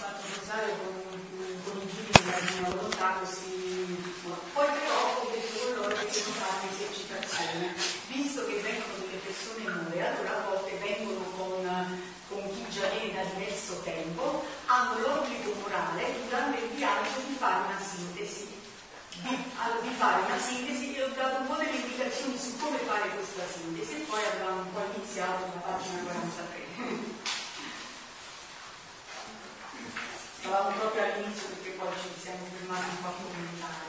fatto sposare con, con i figli della mia volontà così poi però ho detto con loro che devono fare un'esercitazione visto che vengono delle persone nuove allora a volte vengono con, con chi già viene da diverso tempo hanno l'obbligo morale durante il viaggio di fare una sintesi. Di, di fare una sintesi e ho dato un po' delle indicazioni su come fare questa sintesi e poi abbiamo un po' iniziato la pagina 43 Stavamo proprio all'inizio perché poi ci siamo fermati un po' a commentare.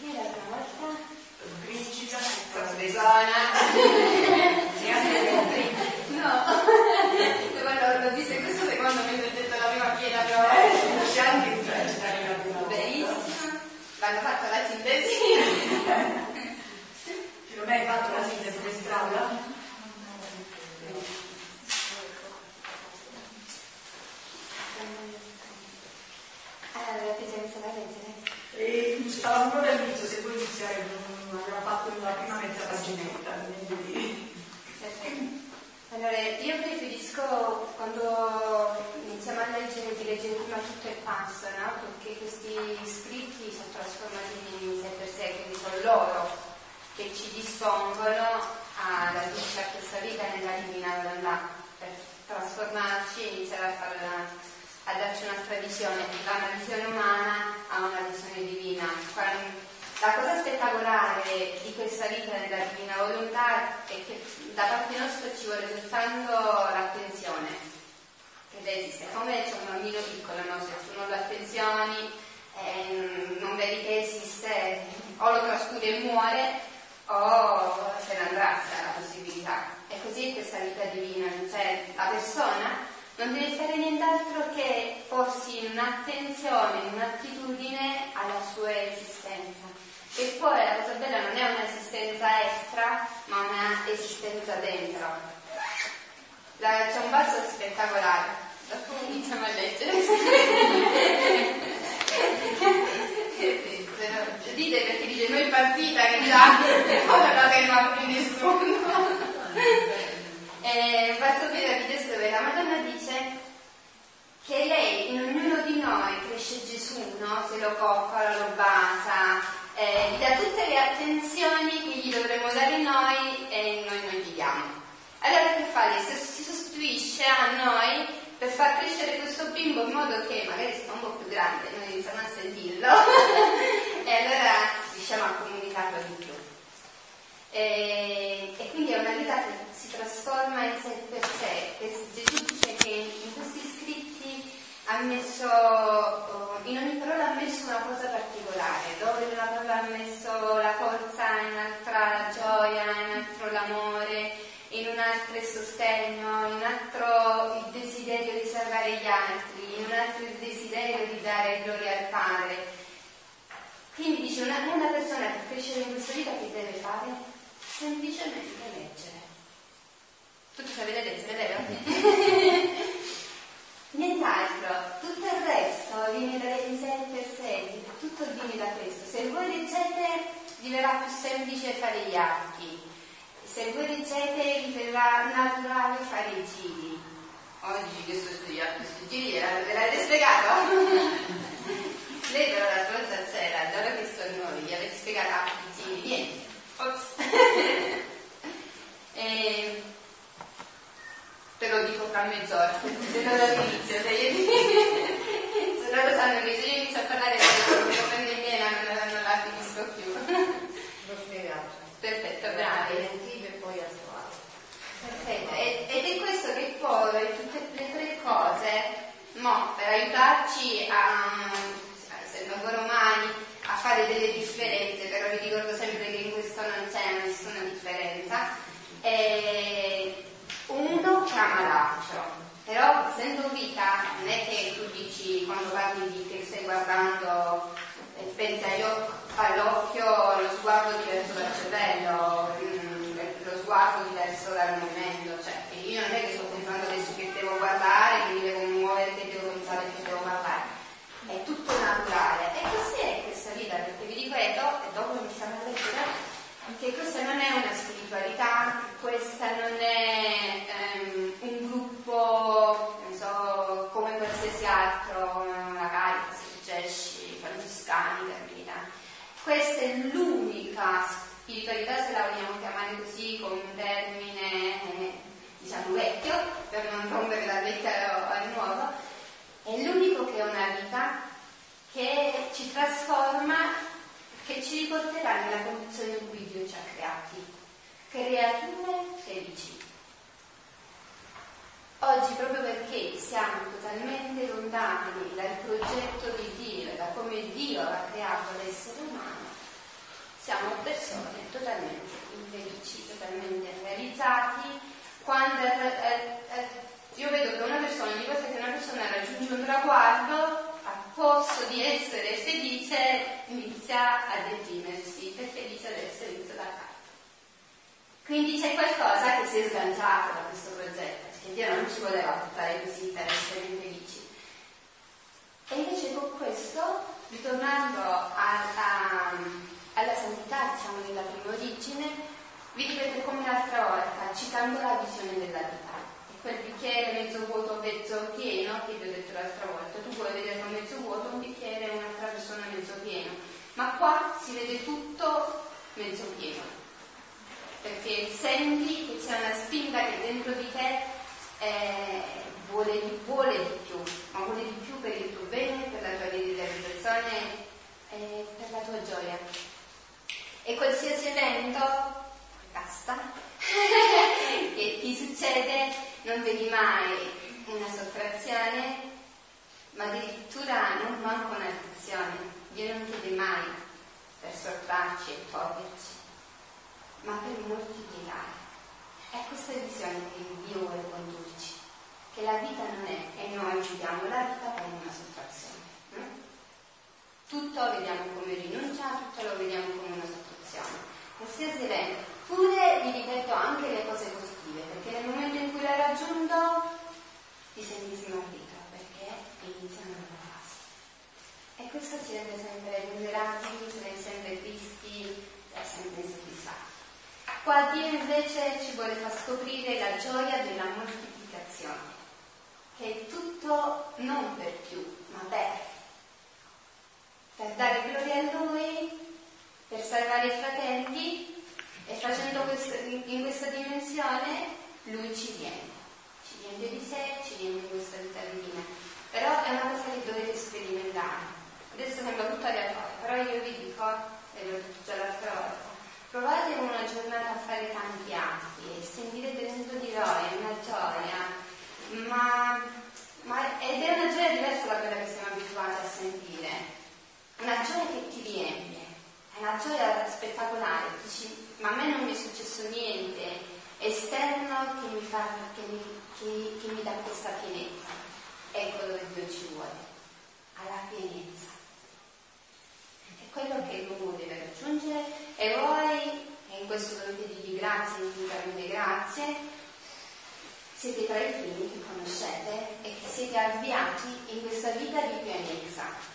Chi era la volta? Principe, Professona. no, quando lo disse questo secondo mentre ho detto la prima piena però c'è anche il recitare la prima benissimo. L'hanno fatto la sintesi. Filomena hai fatto la sintesi per strada? Allora, ti sei messa da leggere? E stavamo proprio all'inizio, se vuoi iniziare, abbiamo fatto la prima mezza paginetta. quindi-. Allora, io preferisco quando iniziamo a leggere di leggere prima tutto il passo, no? Perché questi scritti sono trasformati in sé per sé, quindi sono loro che ci dispongono ad adducere questa vita nella divina volontà, per trasformarci e iniziare a, farla, a darci un'altra visione, da una visione umana a una visione divina. La cosa spettacolare di questa vita nella divina volontà è che da parte nostra ci vuole soltanto l'attenzione, ed esiste, come c'è un bambino piccolo, no? se tu non lo attenzioni, eh, non vedi che esiste, o lo trascuri e muore, o se ne andrà se la possibilità. E così è questa vita divina, cioè la persona non deve fare nient'altro che porsi in un'attenzione, in un'attitudine alla sua esistenza. E poi la cosa bella non è un'esistenza extra, ma una esistenza dentro. La- c'è un basso spettacolare, di che stai guardando e pensi agli oc- all'occhio lo sguardo diverso dal cervello, mm, lo sguardo diverso dal movimento, cioè io non è che sto pensando adesso che devo guardare, che mi devo muovere, che devo pensare, che devo parlare, è tutto naturale. E così è questa vita, perché vi ripeto, e dopo iniziamo a leggere, che questa non è una spiritualità, questa non è la vogliamo chiamare così con un termine eh, diciamo vecchio, per non rompere la vecchia al nuovo, è l'unico che è una vita che ci trasforma, che ci riporterà nella condizione in cui Dio ci ha creati, creature felici. Oggi, proprio perché siamo totalmente lontani dal progetto di Dio, da come Dio ha creato l'essere umano, siamo persone totalmente infelici, totalmente realizzati. Quando eh, eh, io vedo che una persona, ogni volta che una persona raggiunge un traguardo, a posto di essere felice, inizia a deprimersi, inizia ad essere inizia da capo. Quindi c'è qualcosa che si è sganciato da questo progetto, perché Dio non ci voleva portare così per essere infelici. E invece con questo, ritornando a, a, alla santità, diciamo, della prima origine, vi ripeto come l'altra volta, citando la visione della vita. Quel bicchiere mezzo vuoto mezzo pieno, che vi ho detto l'altra volta, tu puoi vederlo mezzo vuoto, un bicchiere e un'altra persona mezzo pieno, ma qua si vede tutto mezzo pieno, perché senti che c'è una spinta che dentro di te eh, vuole, vuole, di più, ma vuole di più per il tuo bene, per la tua realizzazione e eh, per la tua gioia. E qualsiasi evento basta che ti succede non vedi mai una sottrazione, ma addirittura non manco un'addizione. Dio non chiede mai per sottrarci e toglierci, ma per moltiplicare. È questa visione che Dio vuole condurci, che la vita non è, e noi vediamo la vita come una sottrazione. Tutto lo vediamo come rinuncia, tutto lo vediamo come una sottrazione. Qualsiasi evento, pure vi ripeto anche le cose positive, perché nel momento in cui l'hai raggiunto ti senti smarrito, perché iniziano una fase. E questo ci rende sempre vulnerabili, ci rende sempre tristi e sempre insoddisfatti. Qua Dio invece ci vuole far scoprire la gioia della moltiplicazione, che è tutto non per più, ma per. Per dare gloria a Lui, per salvare i fratelli e facendo questo, in questa dimensione lui ci viene, ci viene di sé, ci viene di questa vita divina. Però è una cosa che dovete sperimentare. Adesso sembra tutto aleatorio, però io vi dico, e l'ho detto già l'altra volta, provate una giornata a fare tanti atti e sentirete dentro di voi una gioia, ma, ma, ed è una gioia diversa da quella che siamo abituati a sentire, una gioia che ti riempie, è una gioia spettacolare, dici ma a me non mi è successo niente esterno che mi, fa, che mi, che, che mi dà questa pienezza. Ecco dove Dio ci vuole, alla pienezza. È quello che l'uomo deve raggiungere e voi, e in questo dovete dirgli grazie, infinitamente grazie, siete tra i primi che conoscete e che siete avviati in questa vita di pienezza.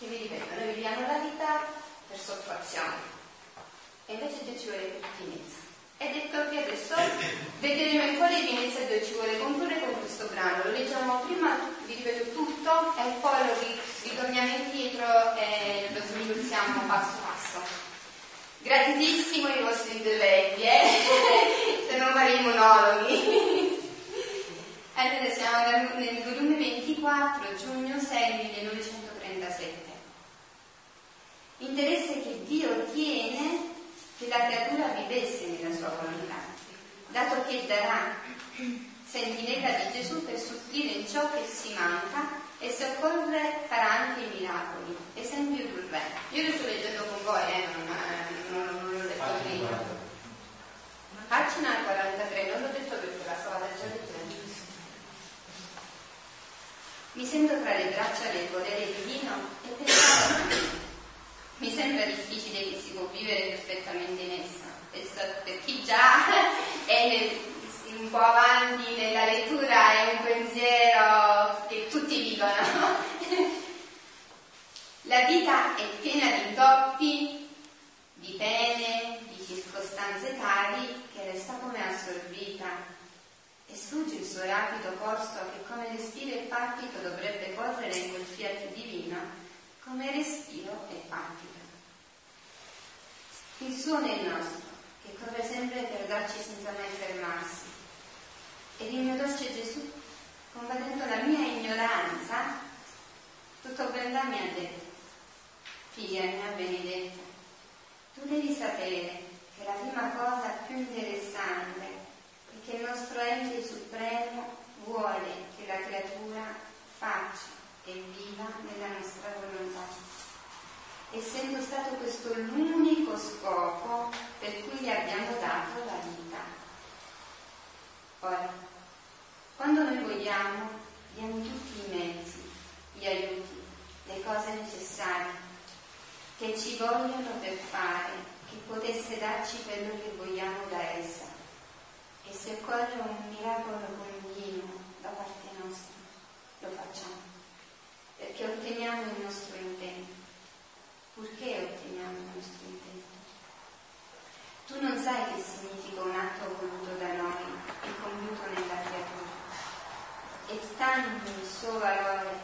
Che vi ripeto, noi viviamo la vita per sottrazione e invece Dio ci vuole per pienezza. È detto che adesso vedremo in quale pienezza Dio ci vuole condurre con questo brano. Lo leggiamo prima, vi ripeto tutto, e poi lo ritorniamo indietro e lo sviluppiamo passo passo. Gratitissimo i vostri interventi, eh? se non faremo monologhi. Allora siamo nel volume 24, giugno 6 1937. Interesse che Dio tiene che la creatura vivesse nella sua volontà, dato che darà sentinella di Gesù per supplire in ciò che si manca e se occorre farà anche i miracoli. Esempio sul re. Io lo sto leggendo con voi, eh, non, non, non, l'ho detto prima. Pagina 43, non l'ho detto perché la stavo già leggendo. Mi sento tra le braccia del potere divino e pensavo a me. Mi sembra difficile che si può vivere perfettamente in essa. Per chi già è nel, un po' avanti nella lettura è un pensiero che tutti vivono. La vita è piena di intoppi, di pene, di circostanze tali che resta come assorbita e sfugge il suo rapido corso che come respiro e palpito dovrebbe correre in quel fiat divino come respiro e palpito. Il suo il nostro, che corre sempre per darci senza mai fermarsi. Ed il mio dolce Gesù combattendo la mia ignoranza, tutto Brenda mi ha detto, figlia mia benedetta, tu devi sapere che la prima cosa più interessante è che il nostro ente supremo vuole che la creatura faccia e viva nella nostra volontà. Essendo stato questo l'unico scopo per cui gli abbiamo dato la vita. Ora, quando noi vogliamo, diamo tutti i mezzi, gli aiuti, le cose necessarie che ci vogliono per fare, che potesse darci quello che vogliamo da essa. E se occorre un miracolo continuo da parte nostra, lo facciamo, perché otteniamo il nostro intento. Purché otteniamo il nostro intento? Tu non sai che significa un atto voluto da noi e compiuto nella creatura. E tanto il suo valore,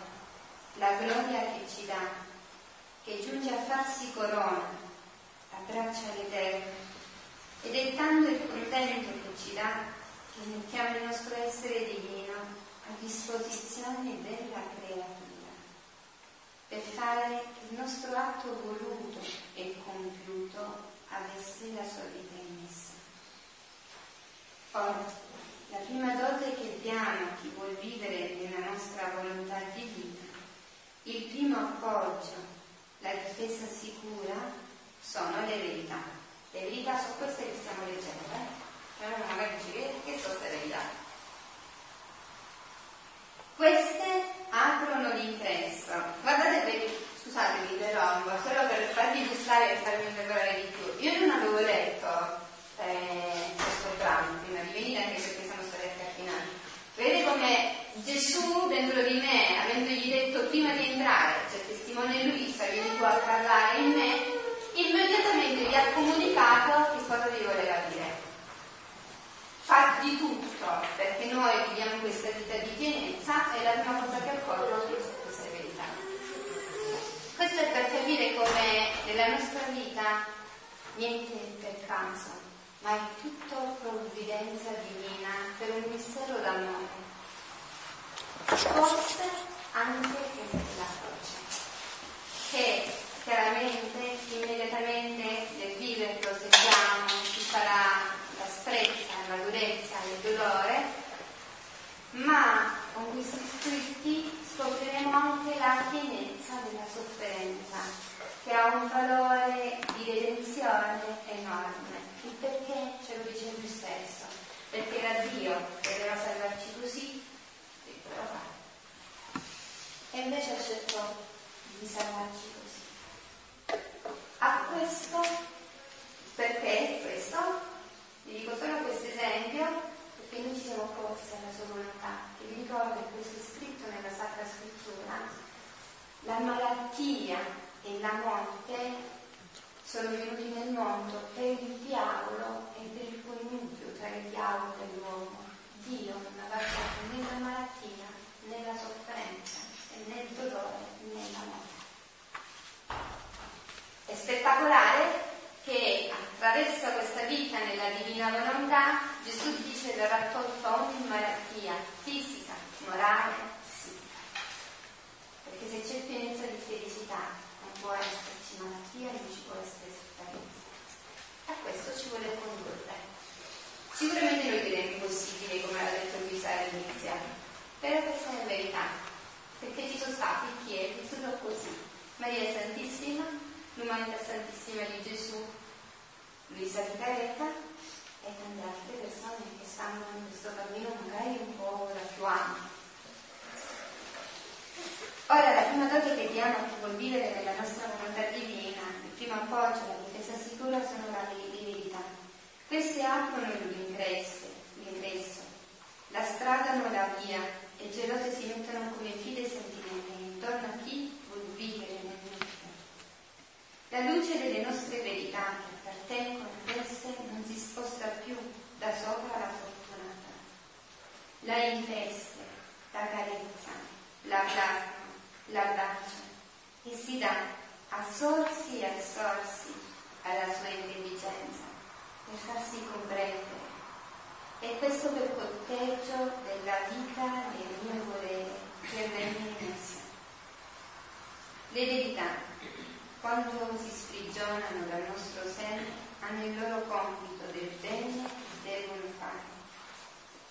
la gloria che ci dà, che giunge a farsi corona, abbraccia l'Eterno ed è tanto il contento che ci dà che mettiamo il nostro essere divino a disposizione della creatura per fare il nostro atto voluto e compiuto avesse la sua vita in essa. Ora, la prima dote che diamo a chi vuol vivere nella nostra volontà divina, il primo appoggio la difesa sicura sono le verità. Le verità sono queste che stiamo leggendo, eh? Allora magari ci vede che sono queste verità. Queste aprono l'ingresso. Guardate, per, scusate, vi interrompo, solo per farvi gustare e farmi preparare di più. Io non avevo letto eh, questo brano prima di venire, anche perché siamo stati accattinati. Vedete come Gesù dentro di me, avendogli detto prima di entrare, cioè Simone Luisa vieni qua a parlare in me, immediatamente gli ha comunicato che cosa vi voleva dire. Fa di tutto perché noi viviamo questa vita di pienezza e la prima cosa che accorgo è questa verità. Questo è per capire come nella nostra vita niente per caso, ma è tutto provvidenza divina per un mistero d'amore. Forse anche nella croce che chiaramente immediatamente nel viverlo sentiamo ci sarà l'asprezza, la durezza, il dolore, ma con questi scritti scopriremo anche la pienezza della sofferenza, che ha un valore di redenzione enorme. Il perché ce lo dice lui stesso, perché era Dio che voleva salvarci così, lo fare. E invece ha scelto di salvarci così. A questo, perché questo? Vi dico solo questo esempio, perché noi ci siamo opposti alla sua volontà, che vi ricordo che questo è scritto nella Sacra Scrittura, la malattia e la morte sono venuti nel mondo per il diavolo e per il connubio tra il diavolo e l'uomo. Dio non ha lasciato né la malattia né la sofferenza e né il dolore nella morte. È spettacolare che attraverso questa vita nella divina volontà Gesù dice di aver tolto ogni malattia fisica, morale, psichica. Perché se c'è pienezza di felicità non può esserci malattia non ci può essere sofferenza. A questo ci vuole condurre. Sicuramente noi diremo impossibile, come ha detto Luisa all'inizio, però questa è la verità perché ci sono stati chi è vissuto così. Maria Santissima, l'umanità Santissima di Gesù, Luisa Vicaretta e tante altre persone che stanno in questo cammino magari un po' da più anni. Ora la prima dote che diamo a chi vuol vivere nella nostra volontà divina, il primo appoggio, la difesa sicura sono la verità. Queste aprono l'ingresso, l'ingresso, la strada non la via e gelose si mettono come file sentinelle intorno a chi vuol vivere. La luce delle nostre verità che per te confesse non si sposta più da sopra la fortunata. La investe, la carezza, la plasma, la bacia e si dà a sorsi e a sorsi alla sua intelligenza per farsi comprendere. E questo per conteggio della vita del mio volere che è Le verità, quando si sprigionano dal nostro seno, hanno il loro compito del bene che devono fare.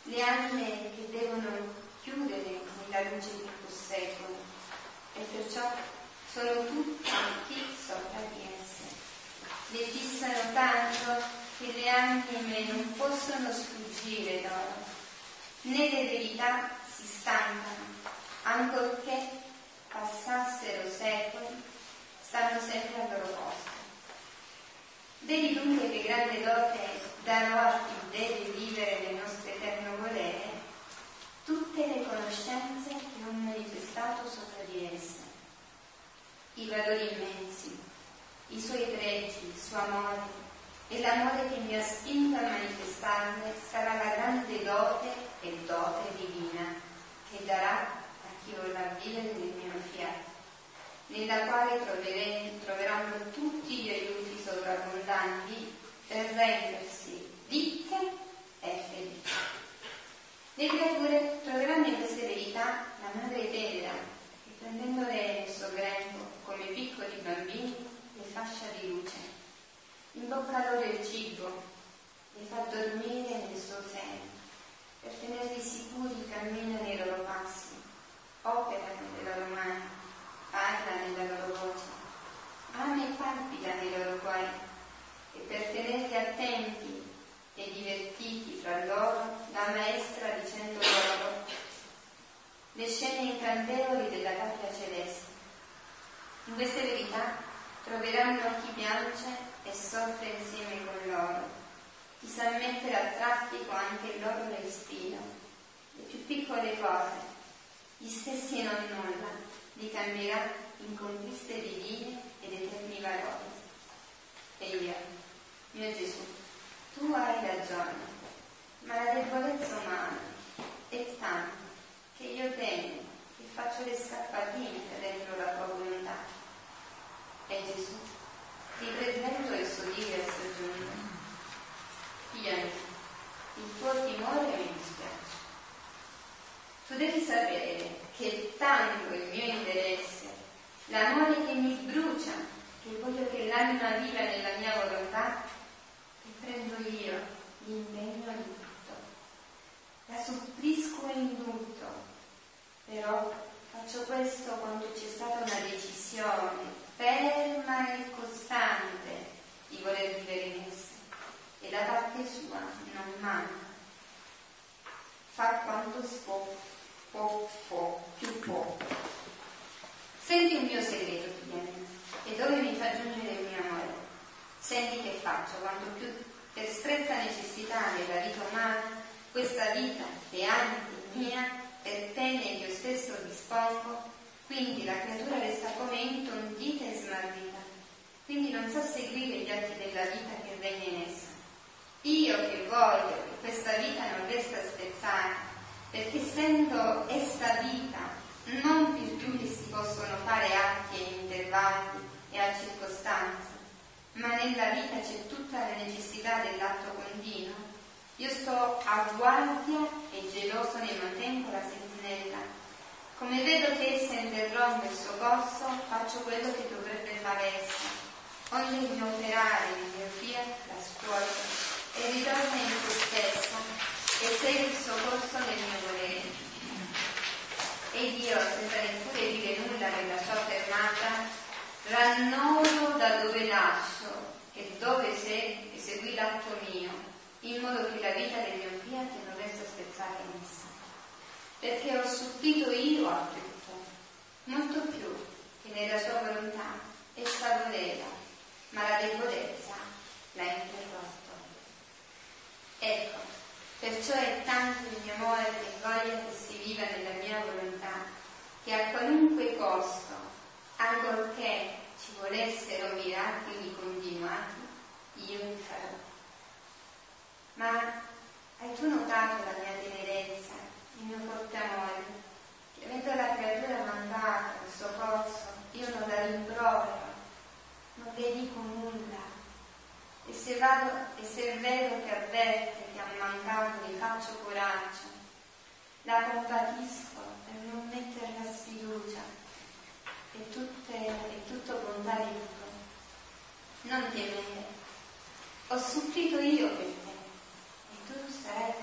Le anime che devono chiudere nella luce che posseggono e perciò sono tutti chi sopra di esse. Le fissano tanto che le anime non possono sfuggire loro, né le verità si stancano, ancorché passassero secoli, stanno sempre al loro posto. Vedi dunque che grande dote darò a chi deve vivere nel nostro eterno volere tutte le conoscenze che ho manifestato sopra di esse, i valori immensi, i suoi pregi, il suo amore e l'amore che mi ha spinto a manifestarle sarà la grande dote e dote divina che darà a chi vorrà vivere nel mio fiato nella quale troveranno tutti gli aiuti sovrabbondanti per rendersi ricche e felici. Le creature troveranno in queste verità la madre tenera che prendendole nel suo grembo come piccoli bambini le fascia di luce, imbocca loro il cibo, le fa dormire nel suo seno per tenerli sicuri il cammino nei loro passi, opera nelle loro mani parla nella loro voce, ama e palpita nei loro cuori. E per tenerli attenti e divertiti fra loro la maestra dicendo loro le scene incantevoli della patria celeste. In queste verità troveranno chi piange e soffre insieme con loro, chi sa mettere a traffico anche il loro respiro, le più piccole cose, gli stessi non nulla, li cambierà in conquiste divine ed eterni valori. E io, mio Gesù, tu hai ragione, ma la debolezza umana è tanta che io temo che faccio le scappatine dentro la tua volontà. E Gesù, ti presento il suo dire a soggiunto. Figliami, il tuo timore mi dispiace. Tu devi sapere che tanto il mio interesse, l'amore che mi brucia, che voglio che l'anima viva nella mia volontà, che prendo io l'impegno di tutto. La supplisco in tutto, però faccio questo quando c'è stata una decisione ferma e costante di voler vivere in essa e da parte sua non manca. Fa quanto può po, po, più po. Senti un mio segreto, figlia e dove mi fa giungere il mio amore. Senti che faccio quando più per stretta necessità della vita umana, questa vita che anche mia, per pene io stesso dispongo, quindi la creatura resta come intondita e smarrita, quindi non sa seguire gli atti della vita che regna in essa. Io che voglio che questa vita non resta spezzata, perché essendo essa vita, non virtù che si possono fare atti e intervalli e a circostanze, ma nella vita c'è tutta la necessità dell'atto continuo, io sto a guardia e geloso ne mantengo la sentinella. Come vedo che essa interrompe il suo corso, faccio quello che dovrebbe fare essa. Ogni mio operare, il mio fiat, la scuola, e ritorna in se stessa e segue il suo corso nel mio volere. Ed io, senza neppure dire nulla della sua fermata, rannodo da dove nascio e dove sei e seguì l'atto mio, in modo che la vita del mio fiat non resta spezzata in essa. Perché ho subito io a tutto, molto più che nella sua volontà essa voleva, ma la debolezza l'ha interrotto. Ecco, Perciò è tanto il mio amore che voglio che si viva nella mia volontà, che a qualunque costo, ancorché ci volessero miracoli continuati, io li farò. Ma hai tu notato la mia tenerezza, il mio forte amore, che avendo la creatura mandata il suo corso, io non la rimprovero, non le dico nulla, e se, vado, e se è vero che avverte che ha mancato, gli faccio coraggio, la compatisco per non metterla sfiducia e, tutte, e tutto di tutto. non temere. Ho supplito io per te e tu sarai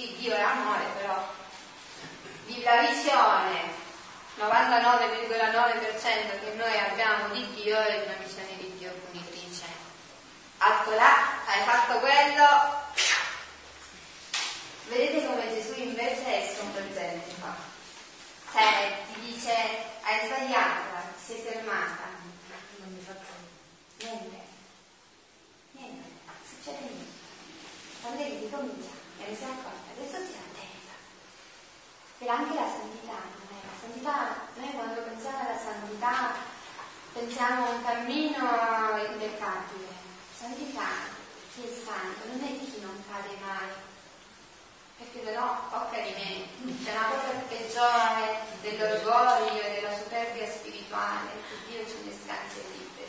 sì, Dio è amore, però la visione 99,9% che noi abbiamo di Dio è una visione di Dio punitrice. Atto là, hai fatto quello. Vedete come Gesù invece è sconvolgente qua. Cioè, ti dice, hai sbagliato, ti sei fermata. Non mi faccio Niente. Niente. Succede niente. Quando ricomincia e ne si accorta, adesso si attenta. Per anche la santità, non è? La santità, noi quando pensiamo alla santità pensiamo a un cammino impeccabile. Santità, chi è santo, non è chi non cade mai. Perché però, occa di me, c'è una cosa peggiore dell'orgoglio e della superbia spirituale, che Dio ce ne stanze libere.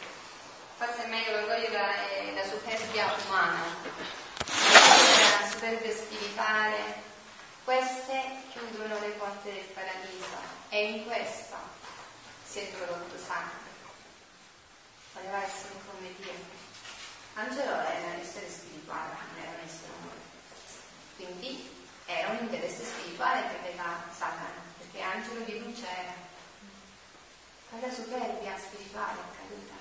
Forse è meglio l'orgoglio e la superbia umana. Superbia spirituale queste chiudono le porte del paradiso e in questo si è introdotto sangue. Voleva essere come Dio. Angelo era un essere spirituale, non era un essere umano. Quindi era un interesse spirituale che aveva Satana, perché angelo di luce era. Quella superbia spirituale è caduta.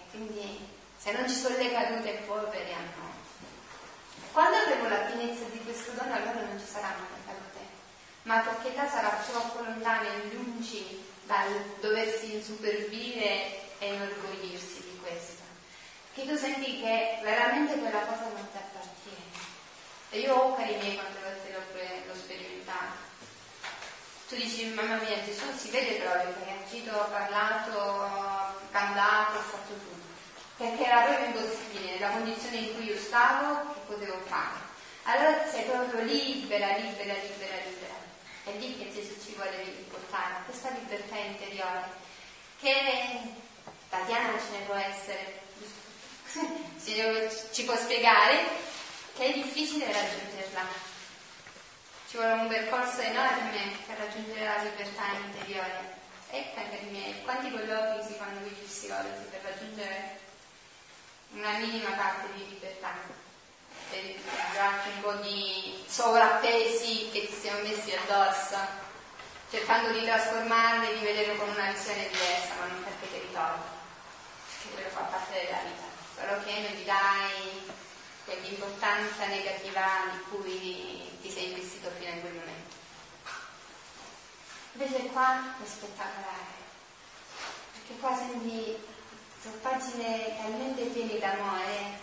E quindi se non ci sono le cadute poveri a noi, quando avremo la pienezza di questo dono allora non ci saranno le cadute, ma perché là sarà troppo lontana e lungi dal doversi insupervire e inorgoglirsi di questo. Che tu senti che veramente quella cosa non ti appartiene. E io ho cari miei quante volte l'ho, l'ho sperimentato. Tu dici, mamma mia, Gesù si vede proprio che hai agito, parlato, cantato, fatto tutto perché era proprio impossibile nella condizione in cui io stavo che potevo fare. Allora sei proprio libera, libera, libera, libera. È lì che Gesù ci vuole portare, a questa libertà interiore, che Tatiana ce ne può essere, ci può spiegare, che è difficile raggiungerla. Ci vuole un percorso enorme per raggiungere la libertà interiore. E cari miei, quanti colloqui si fanno con gli psicologi per raggiungere una minima parte di libertà. per darci un po' di sovrappesi che ci siamo messi addosso, cercando di trasformarli, di vederlo con una visione diversa, ma non perché te li tolgo, perché quello fa parte della vita, solo che non gli dai quell'importanza negativa di cui ti sei investito fino a quel momento. Invece qua è spettacolare, perché qua senti, sono pagine talmente piene d'amore,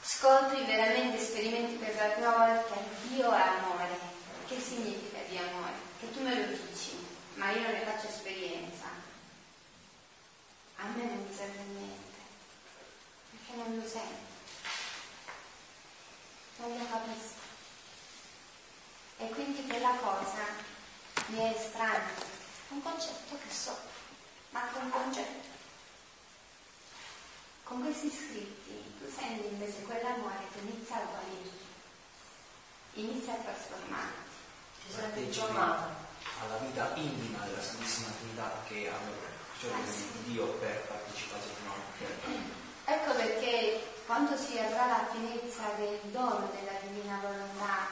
scopri veramente, sperimenti per la prima volta Dio è amore. Che significa di amore? Che tu me lo dici, ma io non ne faccio esperienza. A me non mi serve niente, perché non lo sento, non lo capisco. E quindi quella cosa mi è estraneo, un concetto che so, ma un concetto. Con questi scritti tu senti invece quell'amore che inizia a guarirti, inizia a trasformarti. Ti senti chiamata alla vita intima della Santissima Trinità che hanno cioè ah, sì. Dio per partecipazione. No? Ecco perché quando si avrà la pienezza del dono della divina volontà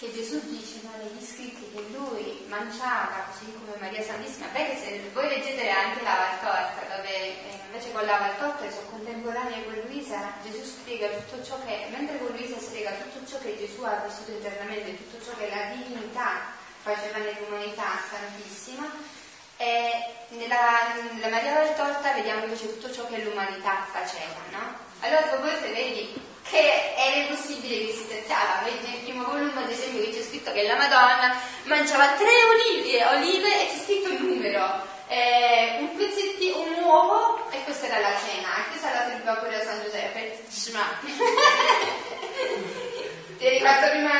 che Gesù dice no, negli scritti che lui mangiava così come Maria Santissima, perché se voi leggete anche la Valtorta, dove eh, invece con la Valtorta sono contemporanea con Luisa, Gesù spiega tutto ciò che, mentre con Luisa spiega tutto ciò che Gesù ha vissuto eternamente, tutto ciò che la divinità faceva nell'umanità santissima, e nella, nella Maria Valtorta vediamo invece tutto ciò che l'umanità faceva, no? Allora voi se vedi che era impossibile che si. Vedi nel primo volume, ad esempio, che c'è scritto che la Madonna mangiava tre olive, olive e c'è scritto il numero. Eh, un pezzettino, un uovo e questa era la cena. E questa la serviva pure a San Giuseppe. Ti ricordo prima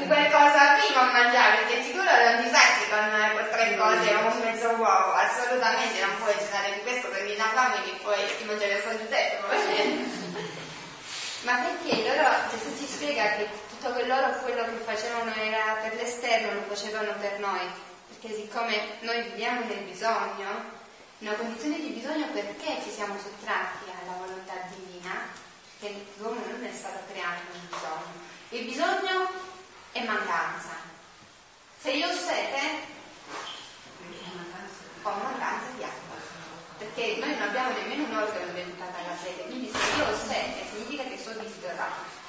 un qualcosa prima a mangiare, perché sicuro non ti sazzi con, tre cose o un mezzo uovo. Assolutamente non puoi cenare di questo perché in fame che poi ti mangiare a San Giuseppe. Ma perché loro, Gesù ci spiega che tutto loro quello che facevano era per l'esterno, lo facevano per noi. Perché siccome noi viviamo nel bisogno, in una condizione di bisogno perché ci siamo sottratti alla volontà divina, che l'uomo non è stato creato nel bisogno. Il bisogno è mancanza. Se io ho sete, ho mancanza di acqua perché noi non abbiamo nemmeno un organo dedicato alla sede, quindi se io ho sede significa che sono disidratato.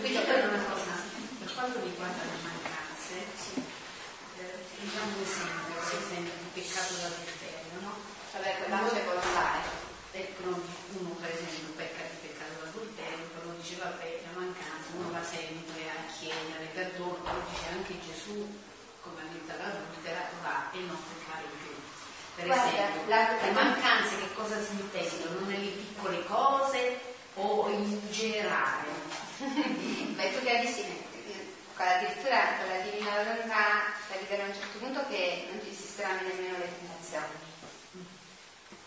Quindi poi una cosa, per quanto riguarda le mancanze, eh, diciamo un esempio, per esempio di peccato d'adulterio, no? Vabbè, quella c'è volontaria. Ecco, uno per esempio pecca di peccato d'adulterio, però dice vabbè, la mancanza, uno va sempre a chiedere perdono, però dice anche Gesù, come ha detto l'adultera, va e non peccare per Guarda, esempio, la, le mancanze che cosa si intendono? Nelle piccole cose o in generale? Beh, tu che hai visto, addirittura con la divina volontà arrivare a un certo punto che non ti esisteranno nemmeno le tentazioni.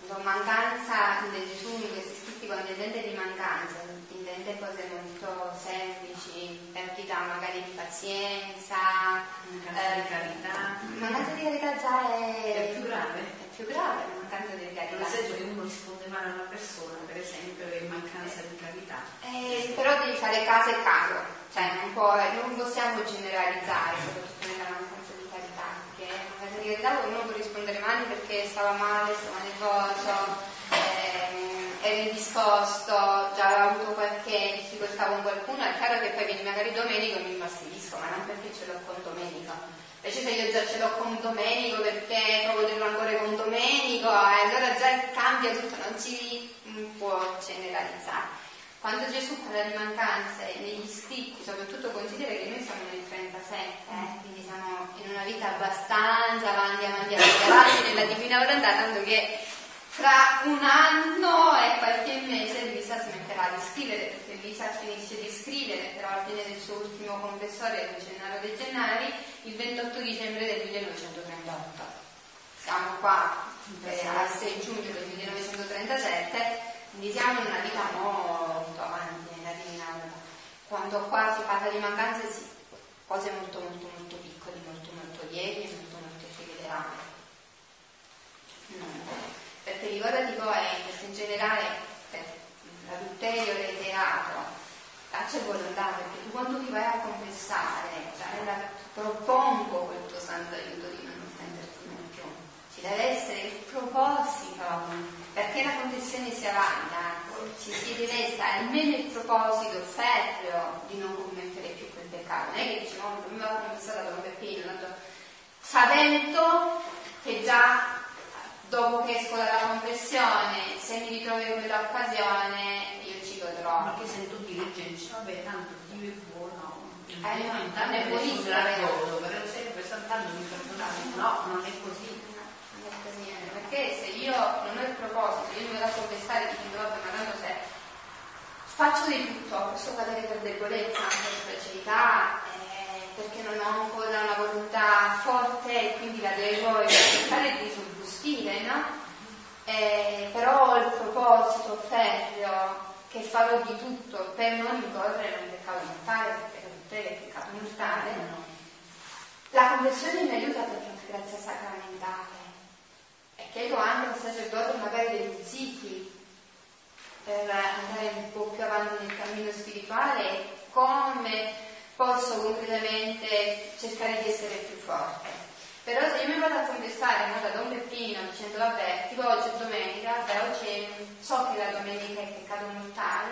La mancanza di Gesù in questi scritti quando intende di mancanza, intende cose molto semplici, perdita magari di pazienza, mancanza eh, di carità. Mancanza di carità già è, è più grave più grave la mancanza di carità. Nel senso che uno risponde male a una persona, per esempio, è mancanza di carità. Eh, però devi fare caso e caso, cioè non, può, non possiamo generalizzare, soprattutto nella mancanza di carità, perché di carità uno può rispondere male perché stava male, stava nervoso, eh, era indisposto, già aveva avuto qualche difficoltà con qualcuno, è chiaro che poi vieni magari domenico e mi infastidisco, ma non perché ce l'ho con domenica Se io già ce l'ho con Domenico perché proprio devo ancora con Domenico, e allora già cambia tutto, non si può generalizzare. Quando Gesù parla di mancanze negli scritti, soprattutto considera che noi siamo nel 37, eh, quindi siamo in una vita abbastanza avanti, avanti, avanti, avanti nella divina volontà, tanto che fra un anno e qualche mese Luisa smetterà di scrivere, perché Luisa finisce di scrivere, però alla fine del suo ultimo confessore, il Gennaro De Gennari, il 28 dicembre del 1938. Siamo qua eh, al 6 giugno del 1937, quindi siamo in una vita molto avanti nella divina Quando qua si parla di mancanze, sì, cose molto molto molto piccole, molto molto lievi e molto molto figlie No perché ricordati poi, in generale, l'adulterio reiterato, là c'è volontà perché tu quando ti vai a confessare, cioè la, propongo quel tuo santo aiuto di non mai più. Ci deve essere il proposito, perché la confessione sia valida, ci si essere almeno il proposito ferreo di non commettere più quel peccato. Non è che dici, no, non mi va confessato da un peppino, sapendo che già dopo che esco dalla confessione, se mi ritrovo in quell'occasione, io ci godrò. Ma che se tutti leggi dici, vabbè, tanto Dio eh, no, tanto è buonissimo, godo, però sempre saltando mi perdonare. No, non è così. Non è così, eh, perché se io non ho il proposito, io mi vado a confessare di volte, ma tanto se faccio di tutto, posso cadere per debolezza, per facilità, eh, perché non ho ancora una volontà forte e quindi la devo cercare di sottostile, no? Eh, però ho il proposito ferreo che farò di tutto per non incorrere in un peccato mortale, è peccato mortale. La conversione mi aiuta perché è una grazia sacramentale e chiedo anche al sacerdote magari dei requisiti per andare un po' più avanti nel cammino spirituale come posso concretamente cercare di essere più forte. Però se io mi vado a confessare no, da Don Peppino dicendo vabbè, tipo oggi è domenica, oggi so che la domenica è peccato mortale,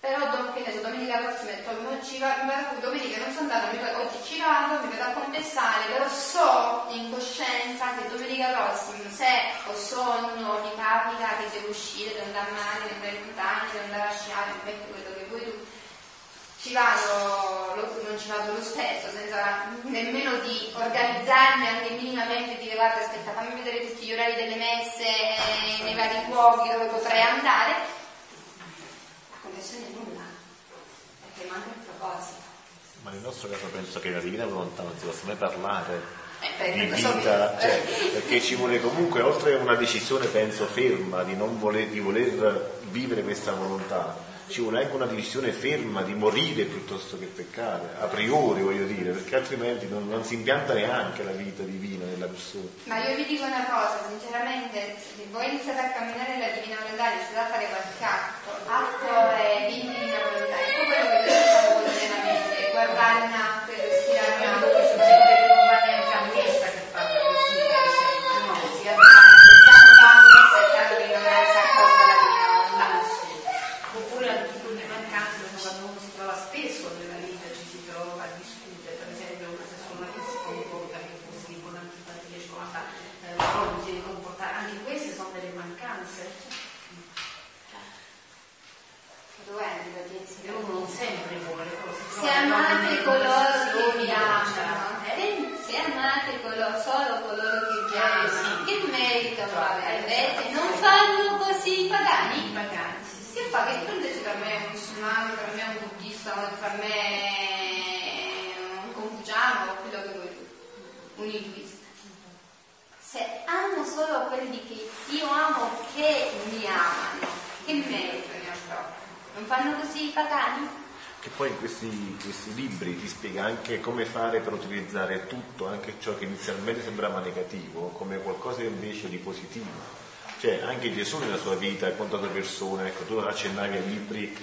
però so, domenica prossima torno ci va, domenica non sono andata, oggi ci vado, mi vado a confessare, però so in coscienza che domenica prossima se ho sonno, mi capita che devo uscire, devo andare a mare, devo andare in montagna, devo andare a sciare, metto quello che vuoi tu ci vado, non ci vado lo stesso, senza nemmeno di organizzarmi anche minimamente e dire guarda aspetta fammi vedere tutti gli orari delle messe eh, nei vari luoghi dove potrei andare. È nulla, perché manca il proposito. Ma nel nostro caso penso che la divina volontà non si possa mai parlare eh, di vita, cioè, perché ci vuole comunque, oltre a una decisione penso ferma di, voler, di voler vivere questa volontà, ci vuole anche una decisione ferma di morire piuttosto che peccare, a priori voglio dire, perché altrimenti non, non, si impianta neanche la vita divina nella persona. Ma io vi dico una cosa, sinceramente, se voi iniziate a camminare nella divina volontà, iniziate a fare qualche atto, atto e vivi divina volontà, ecco quello che noi facciamo quotidianamente, guardare un anche come fare per utilizzare tutto, anche ciò che inizialmente sembrava negativo, come qualcosa invece di positivo. Cioè anche Gesù nella sua vita ha incontrato persone, ecco tu accennavi ai libri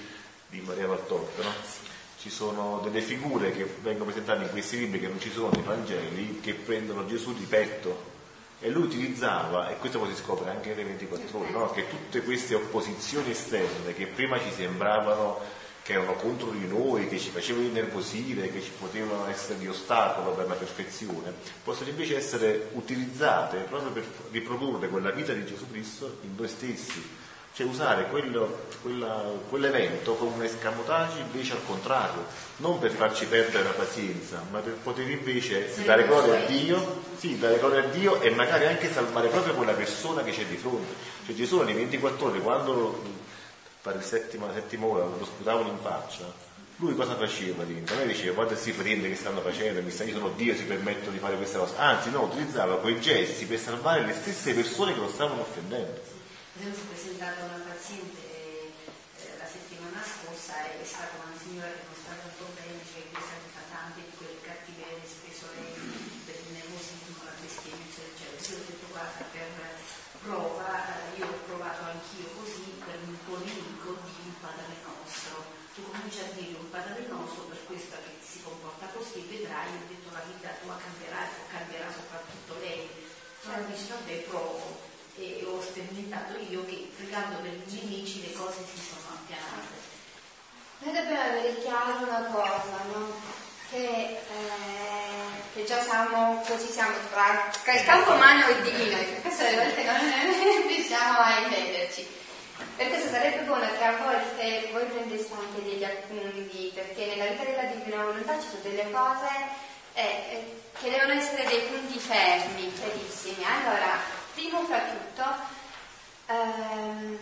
di Maria Valtorta, no? Ci sono delle figure che vengono presentate in questi libri che non ci sono nei Vangeli, che prendono Gesù di petto e lui utilizzava, e questo poi si scopre anche nelle 24 ore, no? che tutte queste opposizioni esterne che prima ci sembravano che erano contro di noi, che ci facevano innervosire, che ci potevano essere di ostacolo per la perfezione, possono invece essere utilizzate proprio per riprodurre quella vita di Gesù Cristo in noi stessi, cioè usare quello, quella, quell'evento come un escamotage invece al contrario, non per farci perdere la pazienza, ma per poter invece dare gloria a Dio, sì, dare gloria a Dio e magari anche salvare proprio quella persona che c'è di fronte. Cioè Gesù nei 24 ore, quando fare il settimo, la settima ora, lo sputavano in faccia, lui cosa faceva dentro? Non diceva guarda questi pretende che stanno facendo, mi stanno dicendo Dio si permettono di fare questa cosa, anzi no, utilizzava quei gesti per salvare le stesse persone che lo stavano offendendo. Abbiamo presentato una paziente eh, la settimana scorsa è stata una signora che non sta tanto bene, che è stata tante di quelle cattiverie, spesso lei per il nervosismo, la bestemmia, eccetera, eccetera. Io ho detto guarda per prova, eh, io ho provato anch'io così per un po' di personalmente provo e ho sperimentato io che pregando per i nemici le cose si sono appianate. Noi dobbiamo avere chiaro una cosa, no? Che, eh, che già siamo, così siamo tra il campo umano e divino, perché questo alle volte non riusciamo a intenderci. Per questo sarebbe buono che a volte voi prendeste anche degli appunti, perché nella vita della divina volontà ci sono delle cose eh, eh, che devono essere dei punti fermi, chiarissimi. Allora, primo fra tutto, ehm,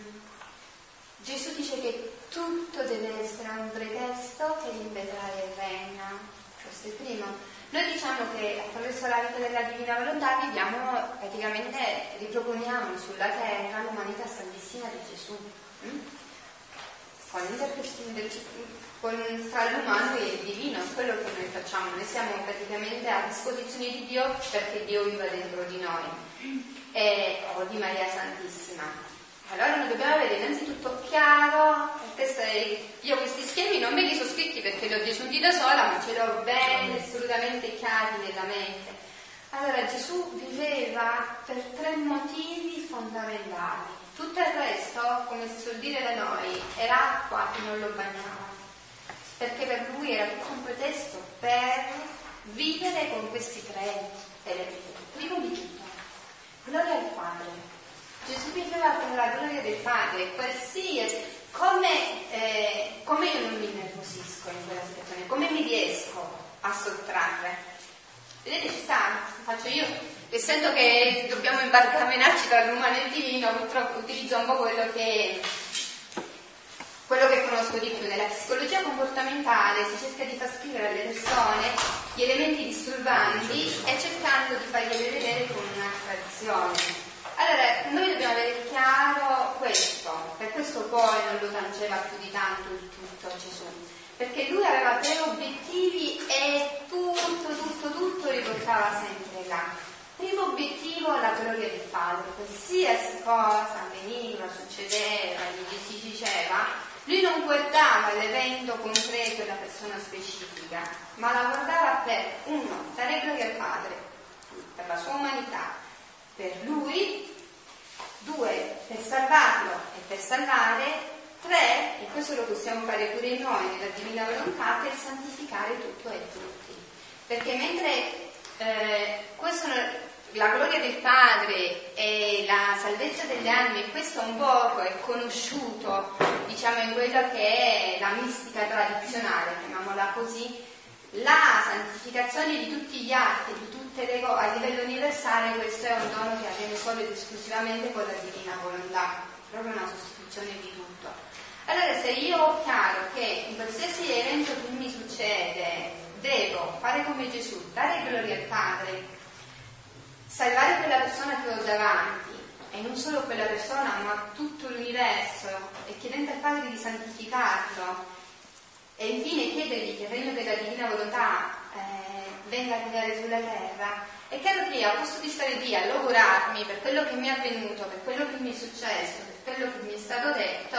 Gesù dice che tutto deve essere un pretesto per inventare il regno. Questo è il primo. Noi diciamo che attraverso la vita della divina volontà viviamo, praticamente riproponiamo sulla terra l'umanità santissima di Gesù. Mm? Con con, tra l'umano e il divino, è quello che noi facciamo, noi siamo praticamente a disposizione di Dio perché Dio viva dentro di noi e, o di Maria Santissima. Allora noi dobbiamo avere innanzitutto chiaro, io questi schemi non me li sono scritti perché li ho desunti da sola, ma ce li ho ben assolutamente chiari nella mente. Allora Gesù viveva per tre motivi fondamentali. Tutto il resto, come si suol dire da noi, era acqua che non lo bagnava, perché per lui era tutto un pretesto per vivere con questi tre elementi. Primo di tutto, gloria al Padre Gesù viveva per la gloria del Padre, qualsiasi, come, eh, come io non mi nervosisco in quella situazione, come mi riesco a sottrarre. Vedete, ci sta, faccio io, essendo che dobbiamo imbarcamenarci dall'umano e il divino, purtroppo utilizzo un po' quello che, quello che conosco di più. Nella psicologia comportamentale si cerca di far scrivere alle persone gli elementi disturbanti e cercando di farglieli vedere con una tradizione. Allora, noi dobbiamo avere chiaro questo, per questo poi non lo tangeva più di tanto il tutto Gesù, perché lui aveva tre obiettivi e tutto, tutto, tutto riportava sempre là. Primo obiettivo, la gloria del Padre, qualsiasi cosa veniva, succedeva, gli si diceva, lui non guardava l'evento concreto della persona specifica, ma la guardava per, uno, dare gloria al Padre, per la sua umanità, per lui, due, per salvarlo e per salvare, tre, e questo lo possiamo fare pure noi nella Divina Volontà, per santificare tutto e tutti. Perché mentre eh, questo, la gloria del Padre e la salvezza delle anime, questo un poco è conosciuto, diciamo, in quella che è la mistica tradizionale, chiamiamola così, la santificazione di tutti gli atti, di tutte le cose a livello universale, questo è un dono che avviene solo ed esclusivamente con la divina volontà, proprio una sostituzione di tutto. Allora se io ho chiaro che in qualsiasi evento che mi succede devo fare come Gesù, dare gloria al Padre, salvare quella persona che ho davanti, e non solo quella persona, ma tutto l'universo, e chiedendo al Padre di santificarlo, e infine chiedergli che il regno della divina volontà eh, venga a regnare sulla terra, è chiaro che io a posto di stare lì a logorarmi per quello che mi è avvenuto, per quello che mi è successo, per quello che mi è stato detto,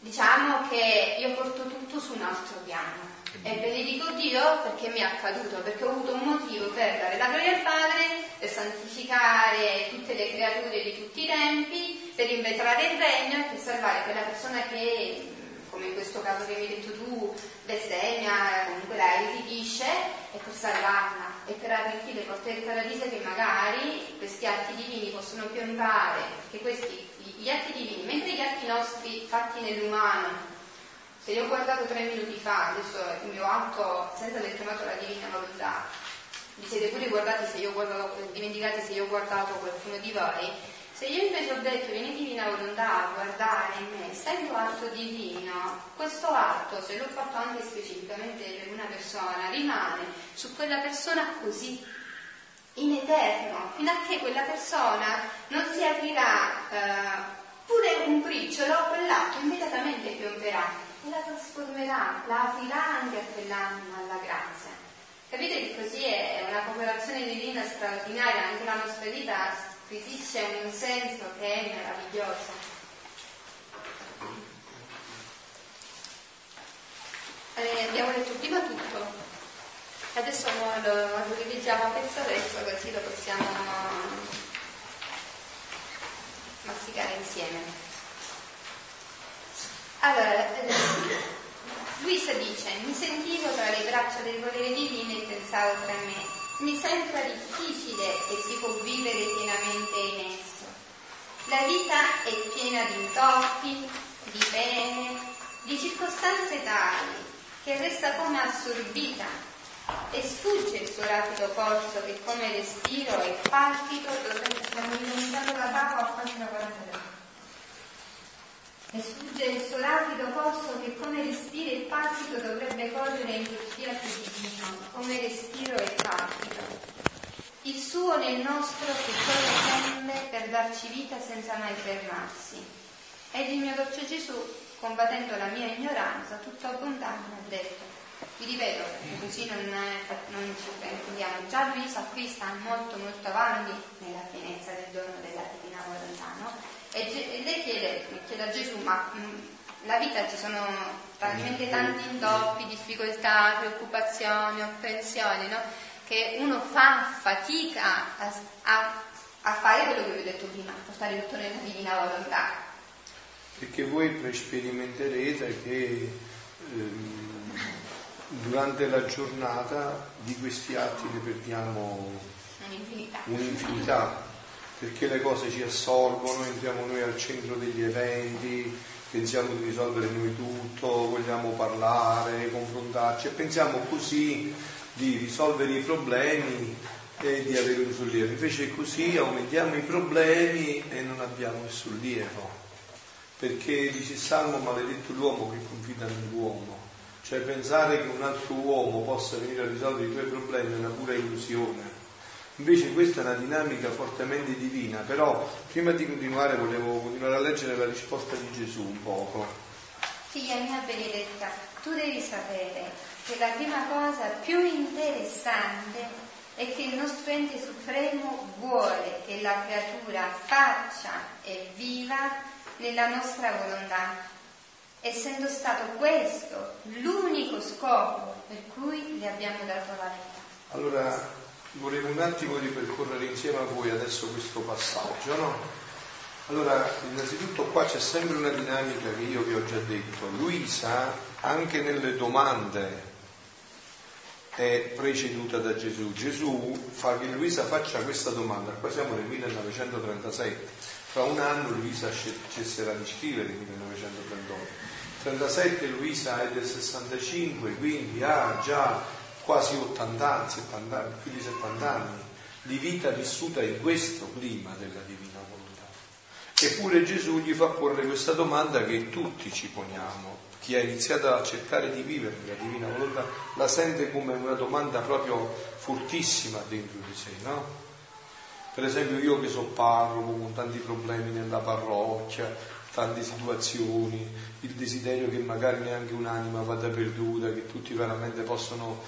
diciamo che io porto tutto su un altro piano. E benedico Dio perché mi è accaduto, perché ho avuto un motivo per dare la gloria al Padre, per santificare tutte le creature di tutti i tempi, per invetrare il regno e per salvare quella persona che come in questo caso che mi hai detto tu, bestemmia, comunque la irritisce, e per salvarla e per aprirti le porte del paradiso che magari questi atti divini possono piombare, perché questi, gli atti divini, mentre gli atti nostri fatti nell'umano, se io ho guardato tre minuti fa, adesso il mio atto, senza aver chiamato la divina volontà, vi siete pure guardati se io ho guardato, dimenticati se io ho guardato qualcuno di voi, se io invece ho detto vieni divina volontà a guardare in me, essendo atto divino, questo atto, se l'ho fatto anche specificamente per una persona, rimane su quella persona così, in eterno, fino a che quella persona non si aprirà eh, pure un briciolo, quell'atto immediatamente piomberà e la trasformerà, la aprirà anche a quell'anima alla grazia. Capite che così è una cooperazione divina straordinaria, anche la nostra vita acquisisce un senso che è meraviglioso. Eh, abbiamo letto prima tutto, adesso lo, lo rileggiamo a pezzo a pezzo così lo possiamo masticare insieme. Allora, Luisa dice, mi sentivo tra le braccia del volere divino e pensavo tra me, mi sembra difficile e si può vivere pienamente in esso. La vita è piena di intoppi, di pene, di circostanze tali che resta come assorbita e sfugge il suo rapido corso che come respiro e palpito dovrebbe stiamo diventando la tavola a pagina 43 e sfugge il suo rapido corso che come respiro e palpito dovrebbe correre in quel fiat divino come respiro e palpito il suo nel nostro che corre sempre per darci vita senza mai fermarsi. Ed il mio dolce Gesù combattendo la mia ignoranza tutto abbondante ha detto vi ripeto, così non, non ci fraintendiamo. Già Luisa qui sta molto molto avanti nella pienezza del dono della Divina Volontà, no? E, lei chiede, chiede a Gesù, ma mh, la vita ci sono talmente tanti intoppi, difficoltà, preoccupazioni, apprensioni, no? Che uno fa fatica a, a, a fare quello che vi ho detto prima, a portare tutto nella Divina Volontà. Perché voi sperimenterete che ehm, durante la giornata di questi atti ne perdiamo un'infinità. un'infinità, perché le cose ci assorbono, entriamo noi al centro degli eventi, pensiamo di risolvere noi tutto, vogliamo parlare, confrontarci e pensiamo così di risolvere i problemi e di avere un sollievo. Invece così aumentiamo i problemi e non abbiamo il sollievo. Perché dice Salmo maledetto l'uomo che confida nell'uomo cioè pensare che un altro uomo possa venire a risolvere i tuoi problemi è una pura illusione. Invece questa è una dinamica fortemente divina, però prima di continuare volevo continuare a leggere la risposta di Gesù un poco. Figlia mia benedetta, tu devi sapere che la prima cosa più interessante è che il nostro ente supremo vuole che la creatura faccia e viva nella nostra volontà essendo stato questo l'unico scopo per cui le abbiamo dato la vita. Allora, volevo un attimo ripercorrere insieme a voi adesso questo passaggio, no? Allora, innanzitutto qua c'è sempre una dinamica che io vi ho già detto. Luisa, anche nelle domande, è preceduta da Gesù. Gesù fa che Luisa faccia questa domanda, qua siamo nel 1937, fra un anno Luisa cesserà di scrivere nel 1938 37 Luisa è del 65, quindi ha già quasi 80 anni, 70 anni, più di 70 anni di vita vissuta in questo clima della divina volontà. Eppure Gesù gli fa porre questa domanda che tutti ci poniamo. Chi ha iniziato a cercare di vivere la divina volontà la sente come una domanda proprio fortissima dentro di sé, no? Per esempio io che sono parroco con tanti problemi nella parrocchia, tante situazioni, il desiderio che magari neanche un'anima vada perduta, che tutti veramente possano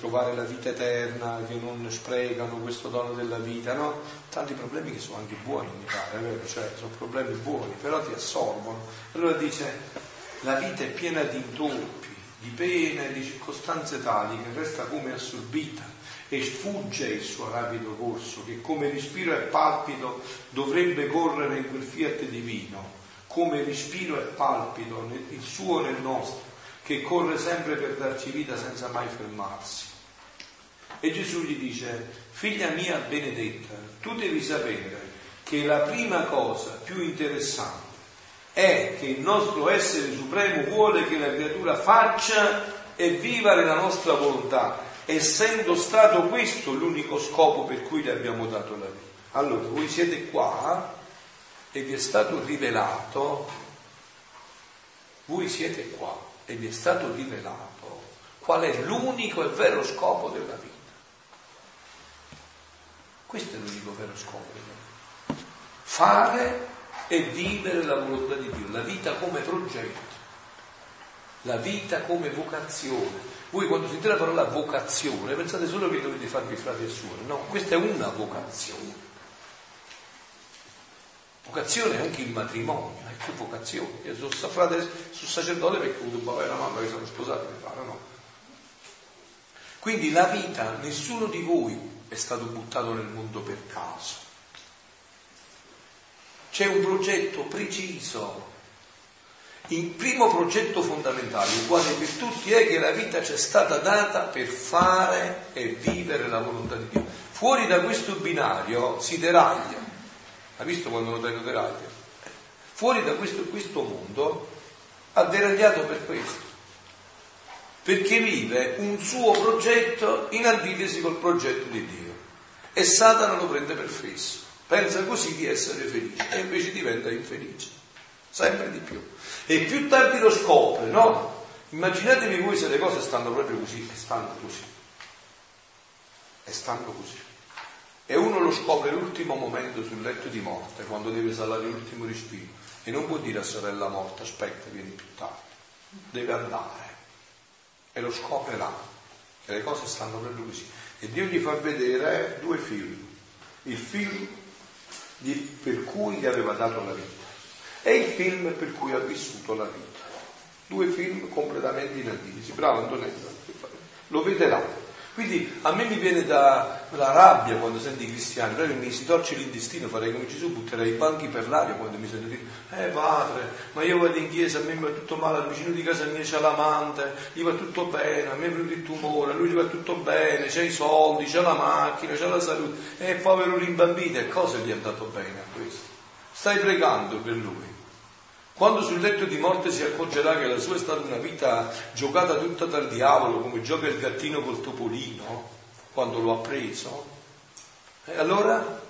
trovare la vita eterna, che non sprecano questo dono della vita, no? Tanti problemi che sono anche buoni, mi pare, vero? Cioè, sono problemi buoni, però ti assorbono. Allora dice, la vita è piena di intoppi, di pene, di circostanze tali che resta come assorbita e sfugge il suo rapido corso, che come respiro e palpito dovrebbe correre in quel fiat divino come respiro e palpito il suo nel nostro, che corre sempre per darci vita senza mai fermarsi. E Gesù gli dice, figlia mia benedetta, tu devi sapere che la prima cosa più interessante è che il nostro essere supremo vuole che la creatura faccia e viva nella nostra volontà, essendo stato questo l'unico scopo per cui le abbiamo dato la vita. Allora, voi siete qua e vi è stato rivelato, voi siete qua e vi è stato rivelato qual è l'unico e vero scopo della vita. Questo è l'unico vero scopo della vita. Fare e vivere la volontà di Dio, la vita come progetto, la vita come vocazione. Voi quando sentite la parola vocazione pensate solo che dovete farvi frati e suore, no, questa è una vocazione. Vocazione è anche il matrimonio, è più vocazione. Io sono frate, sono sacerdote perché ho avuto papà e una mamma che sono sposati, mi pare, no? Quindi la vita, nessuno di voi è stato buttato nel mondo per caso. C'è un progetto preciso. Il primo progetto fondamentale, uguale per tutti, è che la vita ci è stata data per fare e vivere la volontà di Dio. Fuori da questo binario si deraglia. Ha visto quando lo detto deraglia? Fuori da questo, questo mondo ha deragliato per questo. Perché vive un suo progetto in antitesi col progetto di Dio. E Satana lo prende per fesso pensa così di essere felice e invece diventa infelice, sempre di più. E più tardi lo scopre, no? Immaginatevi voi se le cose stanno proprio così, e stanno così, e stanno così. E uno lo scopre l'ultimo momento sul letto di morte, quando deve salare l'ultimo respiro, e non può dire a sorella morta, aspetta, vieni più tardi, deve andare. E lo scopre là, che le cose stanno proprio così. E Dio gli fa vedere due film. Il film per cui gli aveva dato la vita e il film per cui ha vissuto la vita. Due film completamente inattivi. Bravo Antonella, lo vedrà. Quindi a me mi viene da la rabbia quando sento i cristiani, proprio mi si torce l'intestino, farei come Gesù, butterei i banchi per l'aria quando mi sento dire, eh padre, ma io vado in chiesa, a me va tutto male, al vicino di casa mia c'è l'amante, gli va tutto bene, a me è venuto il tumore, a lui gli va tutto bene, c'è i soldi, c'è la macchina, c'è la salute, e eh, povero rimbambito, e cosa gli è andato bene a questo? Stai pregando per lui. Quando sul letto di morte si accorgerà che la sua è stata una vita giocata tutta dal diavolo, come gioca il gattino col topolino, quando lo ha preso, e allora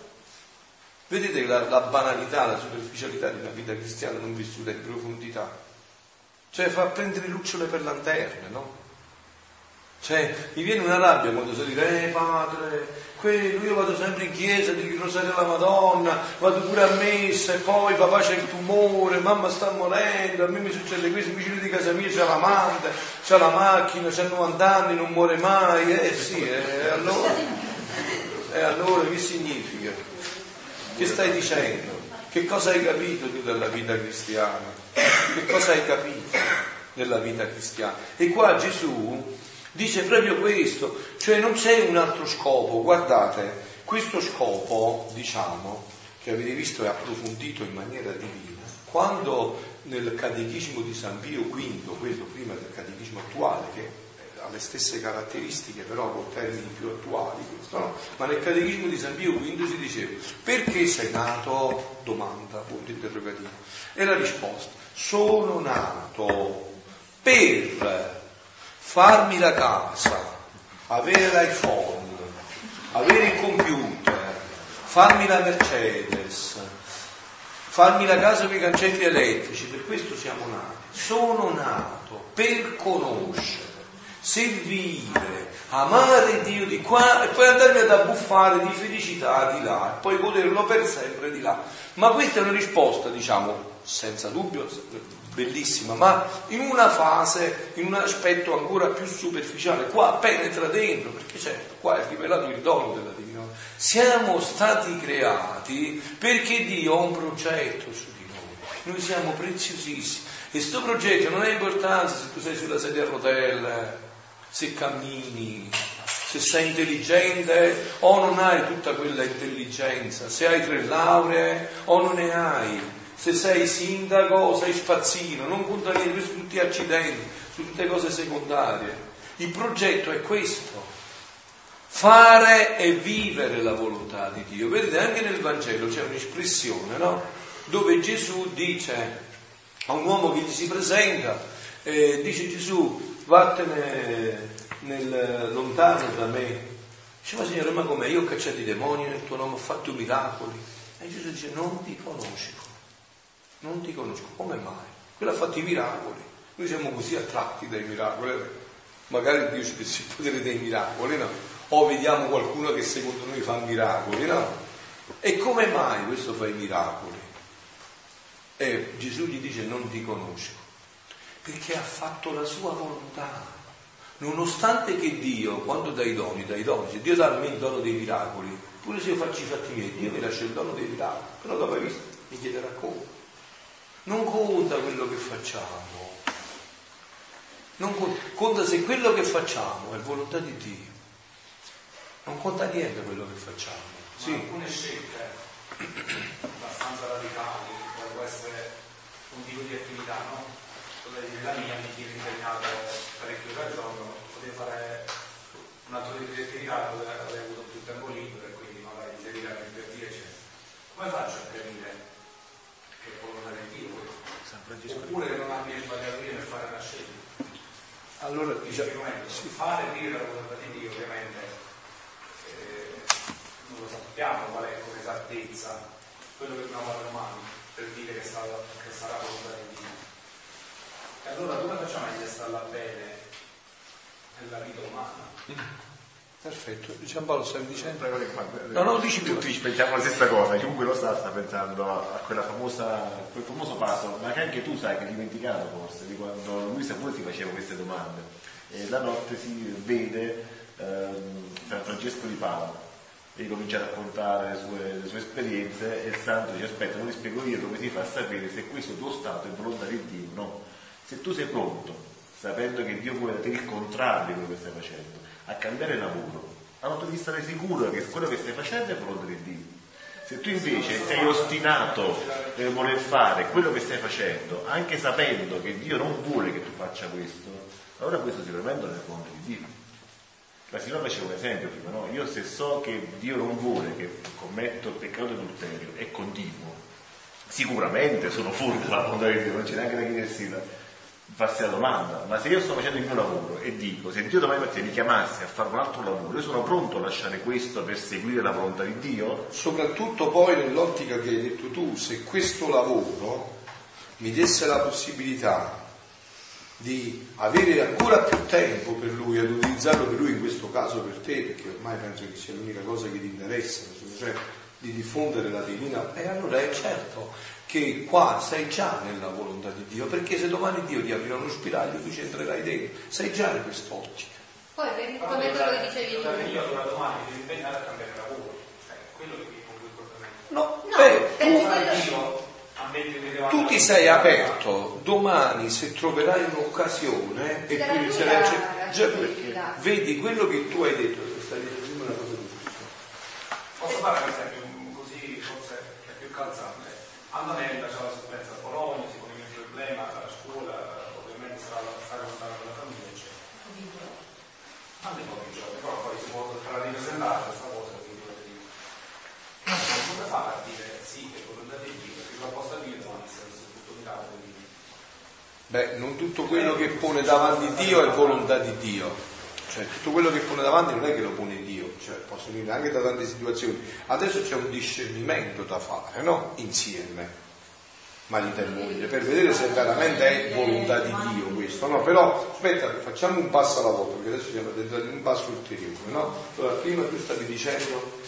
vedete la, la banalità, la superficialità di una vita cristiana non vissuta in profondità. Cioè fa prendere lucciole per lanterne, no? Cioè, mi viene una rabbia quando si dice, eh padre, io vado sempre in chiesa, dico il rosario alla Madonna, vado pure a messa e poi papà c'è il tumore, mamma sta morendo, a me mi succede questo, vicino di casa mia c'è l'amante, c'è la macchina, c'ha 90 anni, non muore mai, eh sì, e eh, allora, e allora che significa? Che stai dicendo? Che cosa hai capito tu della vita cristiana? Che cosa hai capito della vita cristiana? E qua Gesù Dice proprio questo, cioè non c'è un altro scopo. Guardate, questo scopo, diciamo, che avete visto è approfondito in maniera divina, quando nel catechismo di San Pio V, quello prima del catechismo attuale, che ha le stesse caratteristiche però con termini più attuali, questo, no? ma nel catechismo di San Pio V si diceva perché sei nato? Domanda, punto interrogativo. E la risposta, sono nato per farmi la casa, avere l'iPhone, avere il computer, farmi la Mercedes, farmi la casa con i cancelli elettrici, per questo siamo nati. Sono nato per conoscere, servire, amare Dio di qua e poi andarmi ad abbuffare di felicità di là e poi goderlo per sempre di là. Ma questa è una risposta, diciamo, senza dubbio, bellissima, ma in una fase, in un aspetto ancora più superficiale. Qua penetra dentro, perché certo, qua è rivelato il dono della divinità. Siamo stati creati perché Dio ha un progetto su di noi. Noi siamo preziosissimi. E questo progetto non ha importanza se tu sei sulla sedia a rotelle, se cammini, se sei intelligente o non hai tutta quella intelligenza, se hai tre lauree o non ne hai se sei sindaco o sei spazzino, non conta niente, sono tutti accidenti, sono tutte cose secondarie. Il progetto è questo, fare e vivere la volontà di Dio. Vedete, anche nel Vangelo c'è un'espressione, no? Dove Gesù dice a un uomo che gli si presenta, eh, dice Gesù, vattene nel, lontano da me. Dice, ma Signore, ma com'è? Io ho cacciato i demoni nel tuo nome, ho fatto miracoli. E Gesù dice, non ti conosco non ti conosco, come mai? Quello ha fatto i miracoli, noi siamo così attratti dai miracoli, magari Dio ci desse il potere dei miracoli, no? O vediamo qualcuno che secondo noi fa miracoli, no? E come mai questo fa i miracoli? E Gesù gli dice non ti conosco, perché ha fatto la sua volontà. Nonostante che Dio, quando dà i doni, dà i doni, se Dio dà a me il dono dei miracoli, pure se io faccio i fatti miei, Dio mi lascia il dono dei miracoli, però dopo hai visto, mi chiederà come. Non conta quello che facciamo, non conta, conta se quello che facciamo è volontà di Dio. Non conta niente quello che facciamo. Sì. alcune scelte abbastanza radicali, può essere un tipo di attività, no? La mia mi tiene impegnato parecchio al giorno, potevo fare un altro tipo di attività dove avrei avuto più tempo libero e quindi magari per dire eccetera. Come faccio a capire che volontà di Dio questo? Oppure che non abbia sbagliato io nel fare una scelta? Allora, diciamo, sì. fare dire la volontà di Dio ovviamente eh, non lo sappiamo qual è con esattezza quello che dobbiamo fare domani per dire che sarà, che sarà volontà di Dio. E allora come facciamo a starla bene nella vita umana? Perfetto, Giampaolo stavi dicendo? No, no, dici tutti pensiamo la stessa cosa, chiunque lo sa sta pensando a quella famosa, quel famoso passo, ma che anche tu sai che hai dimenticato forse, di quando Luisa pure ti faceva queste domande. E la notte si vede ehm, San Francesco di Paolo e comincia a raccontare le sue, le sue, esperienze e il santo dice aspetta non ti spiego io come si fa a sapere se questo tuo stato è volontà di Dio no se tu sei pronto sapendo che Dio vuole da te il contrario di quello che stai facendo a cambiare lavoro, allora tu devi stare sicuro che quello che stai facendo è volontà di Dio. Se tu invece sei ostinato nel voler fare quello che stai facendo, anche sapendo che Dio non vuole che tu faccia questo, allora questo sicuramente non è volontà di Dio. La signora faceva un esempio prima, no? Io se so che Dio non vuole che commetto il peccato adulterio e continuo, sicuramente sono fuori dalla volontà di Dio, non c'è neanche da chiedersi farsi la domanda, ma se io sto facendo il mio lavoro e dico, se Dio domani mattina mi chiamasse a fare un altro lavoro, io sono pronto a lasciare questo per seguire la volontà di Dio? Soprattutto poi nell'ottica che hai detto tu, se questo lavoro mi desse la possibilità di avere ancora più tempo per lui, ad utilizzarlo per lui, in questo caso per te, perché ormai penso che sia l'unica cosa che ti interessa, cioè di diffondere la divina, e allora è certo che qua sei già nella volontà di Dio, perché se domani Dio ti aprirà uno spiraglio tu ci entrerai dentro, sei già in quest'ottica. Poi per come quello che dicevi tu. Io allora domani devi impegnare a cambiare lavoro, cioè quello che con cui comportamento. No, no beh, tu, tu ti sei aperto, domani se troverai un'occasione e tu inizierai a cercare, vedi quello che tu hai detto, stai dicendo una cosa giusta. Posso fare un esempio calzante? Antonella c'è la sofferenza a Bologna, si pone il problema, la scuola ovviamente sta lontana dalla famiglia, eccetera. Anche pochi giorni, però poi si può ripresentare questa cosa che che dico. Come fa a dire sì, che volontà di Dio, perché la possa dire domani se tutto mirato di Beh, non tutto quello che pone davanti Dio è volontà di Dio. Cioè, tutto quello che pone davanti non è che lo pone Dio, cioè, posso dire anche da tante situazioni. Adesso c'è un discernimento da fare, no? Insieme, marito e moglie, per vedere se veramente è volontà di Dio questo, no? Però, aspetta, facciamo un passo alla volta, perché adesso siamo dentro un passo ulteriore, no? Allora, prima tu stavi dicendo...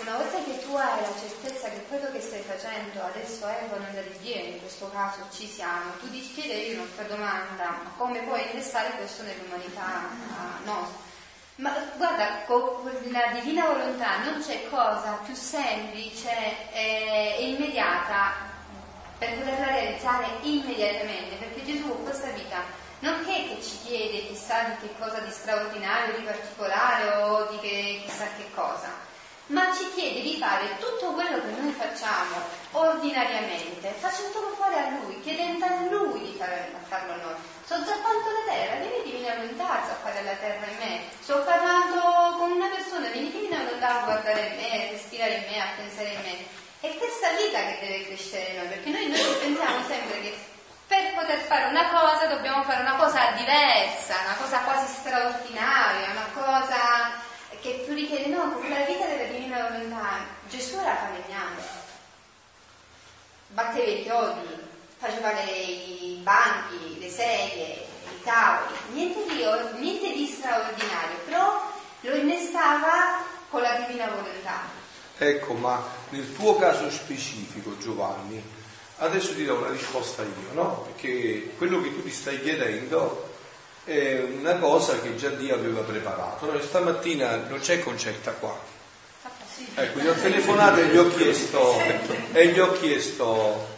Una volta che tu hai la certezza che quello che stai facendo adesso è volontà di Dio, in questo caso ci siamo, tu ti chiederei un'altra domanda, ma come puoi innestare questo nell'umanità nostra? Ma guarda, con la divina volontà non c'è cosa più semplice e immediata per poterla realizzare immediatamente, perché Gesù con questa vita non è che ci chiede chissà di che cosa di straordinario, di particolare o di che, chissà che cosa, ma ci chiede di fare tutto quello che noi facciamo ordinariamente, facendolo fare a Lui, chiedendo a Lui di fare, farlo a noi. Sto zappando la terra, vieni divina volontà a zappare la terra in me. Sto parlando con una persona, vieni divina volontà a guardare in me, a respirare in me, a pensare in me. È questa vita che deve crescere in noi, perché noi, noi pensiamo sempre che per poter fare una cosa dobbiamo fare una cosa diversa, una cosa quasi straordinaria, una cosa che tu richiedi, no, con la vita della divina volontà, Gesù era falegname, batteva i chiodi, faceva le, i banchi, le sedie, i tavoli, niente di, niente di straordinario, però lo innestava con la divina volontà. Ecco, ma nel tuo caso specifico, Giovanni, adesso ti do una risposta io, no? Perché quello che tu ti stai chiedendo è una cosa che già Dio aveva preparato. Noi stamattina non c'è concetta qua. Ecco, gli ho telefonato e gli ho chiesto, e gli ho chiesto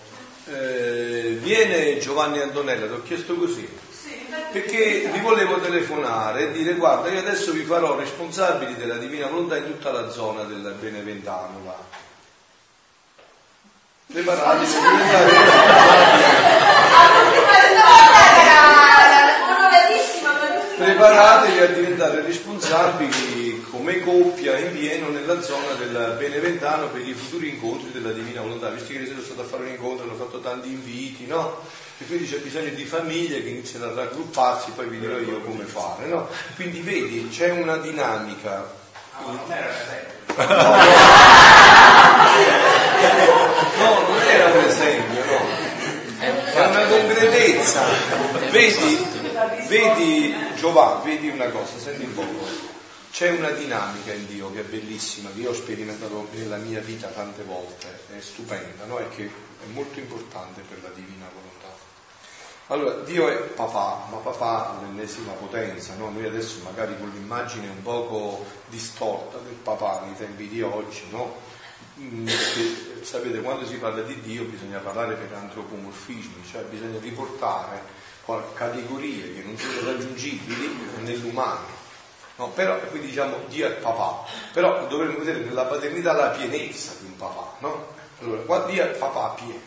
eh, viene Giovanni Antonella, ti ho chiesto così, perché vi volevo telefonare e dire guarda io adesso vi farò responsabili della Divina Volontà in tutta la zona del Beneventano là. Preparatevi a diventare responsabili. Preparatevi a diventare responsabili come coppia in pieno nella zona del Beneventano per i futuri incontri della Divina Volontà. Visto che ieri sono stato a fare un incontro, hanno fatto tanti inviti, no? E quindi c'è bisogno di famiglie che iniziano a raggrupparsi, poi vi dirò io come fare, no? Quindi vedi, c'è una dinamica. Ah, ma non era l'esempio. No, non era un esempio, no. È una concretezza. Vedi, vedi Giovanni, vedi una cosa, senti un po'. C'è una dinamica in Dio che è bellissima, che io ho sperimentato nella mia vita tante volte, è stupenda, no? E che è molto importante per la divina volontà. Allora, Dio è papà, ma papà all'ennesima potenza, no? Noi adesso magari con l'immagine un poco distorta del papà nei tempi di oggi, no? Mm, Perché sapete, quando si parla di Dio bisogna parlare per antropomorfismi, cioè bisogna riportare categorie che non sono raggiungibili nell'umano. No, però quindi diciamo Dio è papà, però dovremmo vedere nella paternità la pienezza di un papà, no? Allora, qua Dio è papà pieno.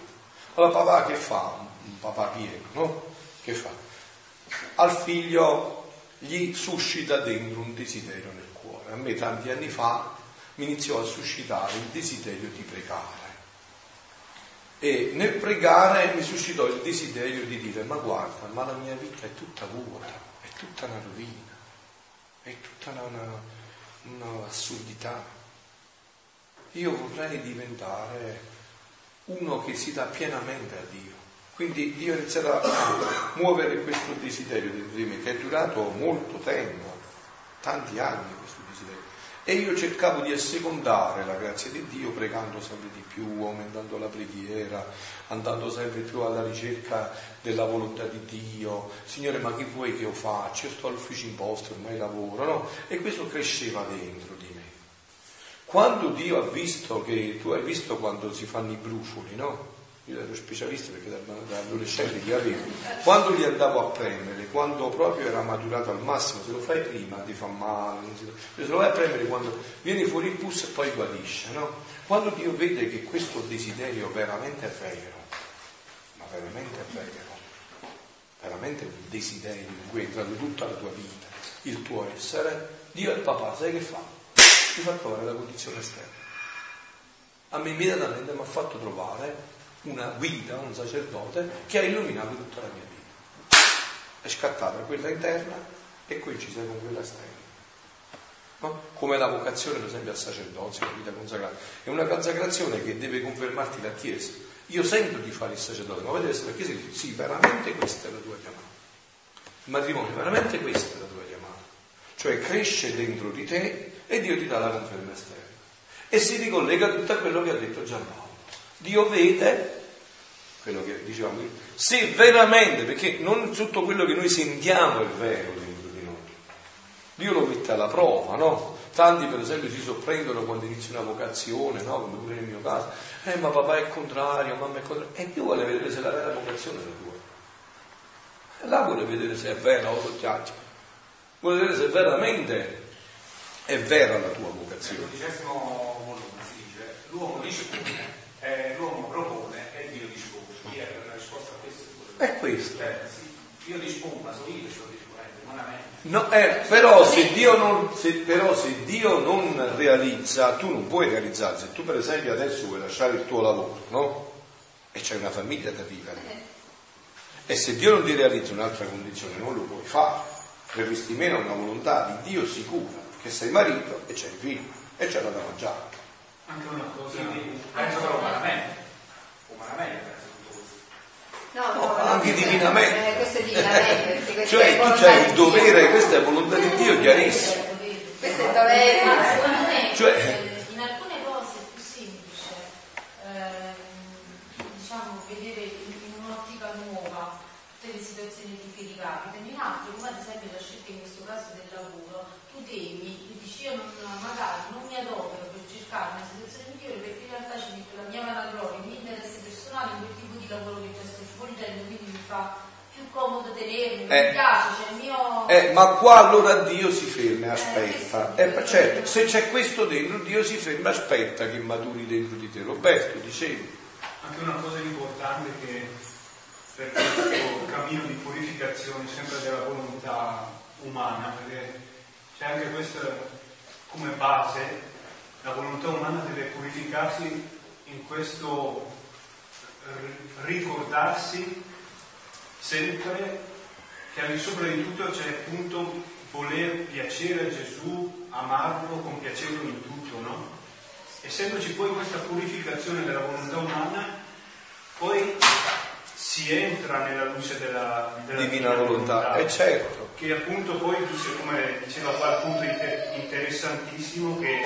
Allora papà che fa? Un papà pieno, no? Che fa? Al figlio gli suscita dentro un desiderio nel cuore. A me tanti anni fa mi iniziò a suscitare il desiderio di pregare. E nel pregare mi suscitò il desiderio di dire, ma guarda, ma la mia vita è tutta vuota, è tutta una rovina, è tutta una, una, assurdità. Io vorrei diventare uno che si dà pienamente a Dio. Quindi Dio ha iniziato a muovere questo desiderio dentro di me, che è durato molto tempo, tanti anni. E io cercavo di assecondare la grazia di Dio pregando sempre di più, aumentando la preghiera, andando sempre più alla ricerca della volontà di Dio. Signore, ma che vuoi che io faccia? Io sto all'ufficio imposto, ormai lavoro, no? E questo cresceva dentro di me. Quando Dio ha visto che, tu hai visto quando si fanno i brufoli, no? Io ero specialista perché da, da adolescente li avevo. Quando li andavo a prendere, quando proprio era maturato al massimo, se lo fai prima ti fa male, se lo vai a prendere quando viene fuori il pus e poi guarisce, no? Quando Dio vede che questo desiderio veramente è vero, ma veramente è vero, veramente è un desiderio in cui è entrato tutta la tua vita, il tuo essere, Dio è il papà, sai che fa? Ti fa trovare la condizione esterna. A me immediatamente mi ha fatto trovare una guida, un sacerdote che ha illuminato tutta la mia vita. È scattata quella interna e coincisa con quella esterna. No? Come la vocazione, per esempio, al sacerdozio, la vita consacrata. È una consacrazione che deve confermarti la Chiesa. Io sento di fare il sacerdote, ma vedete la Chiesa dice sì, veramente questa è la tua chiamata. Il matrimonio, veramente questa è la tua chiamata. Cioè cresce dentro di te e Dio ti dà la conferma esterna. E si ricollega tutto a quello che ha detto Giampaolo. Dio vede quello che dicevamo, se veramente, perché non tutto quello che noi sentiamo è vero dentro di noi. Dio lo mette alla prova, no? Tanti per esempio si sorprendono quando inizia una vocazione, no? Come pure nel mio caso. Eh ma papà è contrario, mamma è contrario. E Dio vuole vedere se la vera vocazione è la tua. E là vuole vedere se è vera o sottiaccia. Vuole vedere se veramente è vera la tua vocazione. Nel dodicesimo volume si dice, l'uomo dispone, eh, l'uomo propone e Dio dispone. Chi è la risposta a questo? È questo. Cioè, sì, io dispongo, ma sono io che sto disponendo, non a me. No, eh, però, se Dio non, se, però se Dio non realizza, tu non puoi realizzare. Se tu per esempio adesso vuoi lasciare il tuo lavoro, no? E c'è una famiglia da vivere. E se Dio non ti realizza un'altra condizione, non lo puoi fare. Verresti meno a una volontà di Dio sicura, che sei marito e c'è il figlio e c'è la da mangiare. Anche una cosa. Penso però umanamente. Umanamente. No, No, anche divinamente. Eh, questo è divinamente. perché questo Cioè è tu volontà c'hai il di Dio. dovere, questa è volontà di Dio chiarissima. Questo è il dovere. Secondo me Cioè- eh, in alcune cose è più semplice ehm, diciamo, vedere in, un'ottica nuova tutte le situazioni che ti ricapitano, in altre come ad esempio la scelta in questo caso del lavoro, tu temi, tu dici io non, magari non mi adopero per cercare una situazione migliore perché in realtà ci metto la mia vanagloria, il mio interesse personale in quel tipo di lavoro che già sto svolgendo, quindi mi fa più comodo tenermi, Eh. mi piace, cioè il mio... Eh, ma qua allora Dio si ferma e aspetta. Eh, certo, se c'è questo dentro, Dio si ferma e aspetta che maturi dentro di te. Roberto, dicevi. anche una cosa importante che per questo cammino di purificazione sempre della volontà umana, perché c'è anche questa come base, la volontà umana deve purificarsi in questo ricordarsi sempre che al di sopra di tutto c'è appunto voler piacere a Gesù, amarlo, compiacerlo in tutto, no? Essendoci poi questa purificazione della volontà umana, poi si entra nella luce della, della divina, divina volontà. Eh, certo. che appunto poi, come diceva qua, il punto interessantissimo che,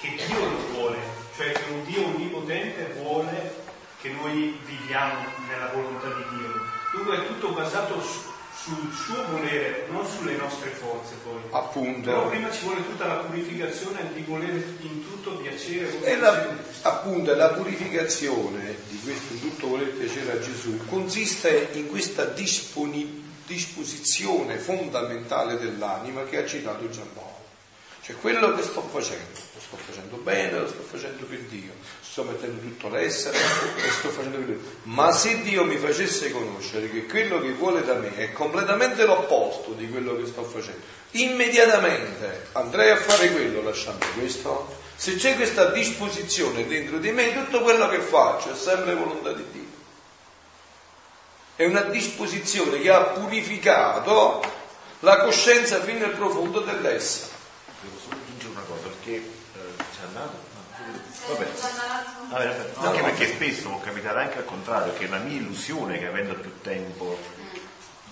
che Dio lo vuole, cioè che un Dio onnipotente vuole che noi viviamo nella volontà di Dio. Dunque è tutto basato su, sul suo volere, non sulle nostre forze poi. Appunto. Però prima ci vuole tutta la purificazione di voler in tutto piacere. E la, appunto la purificazione di questo tutto voler piacere a Gesù consiste in questa disposizione fondamentale dell'anima che ha citato Giampaolo. Cioè quello che sto facendo, lo sto facendo bene, lo sto facendo per Dio, sto mettendo tutto l'essere e sto facendo Dio. Ma se Dio mi facesse conoscere che quello che vuole da me è completamente l'opposto di quello che sto facendo, immediatamente andrei a fare quello lasciando questo. Se c'è questa disposizione dentro di me, tutto quello che faccio è sempre volontà di Dio. È una disposizione che ha purificato la coscienza fino nel profondo dell'essere devo solo aggiungere una cosa perché eh, c'è andato Vabbè. Ah, anche perché spesso può capitare anche al contrario che la mia illusione che avendo più tempo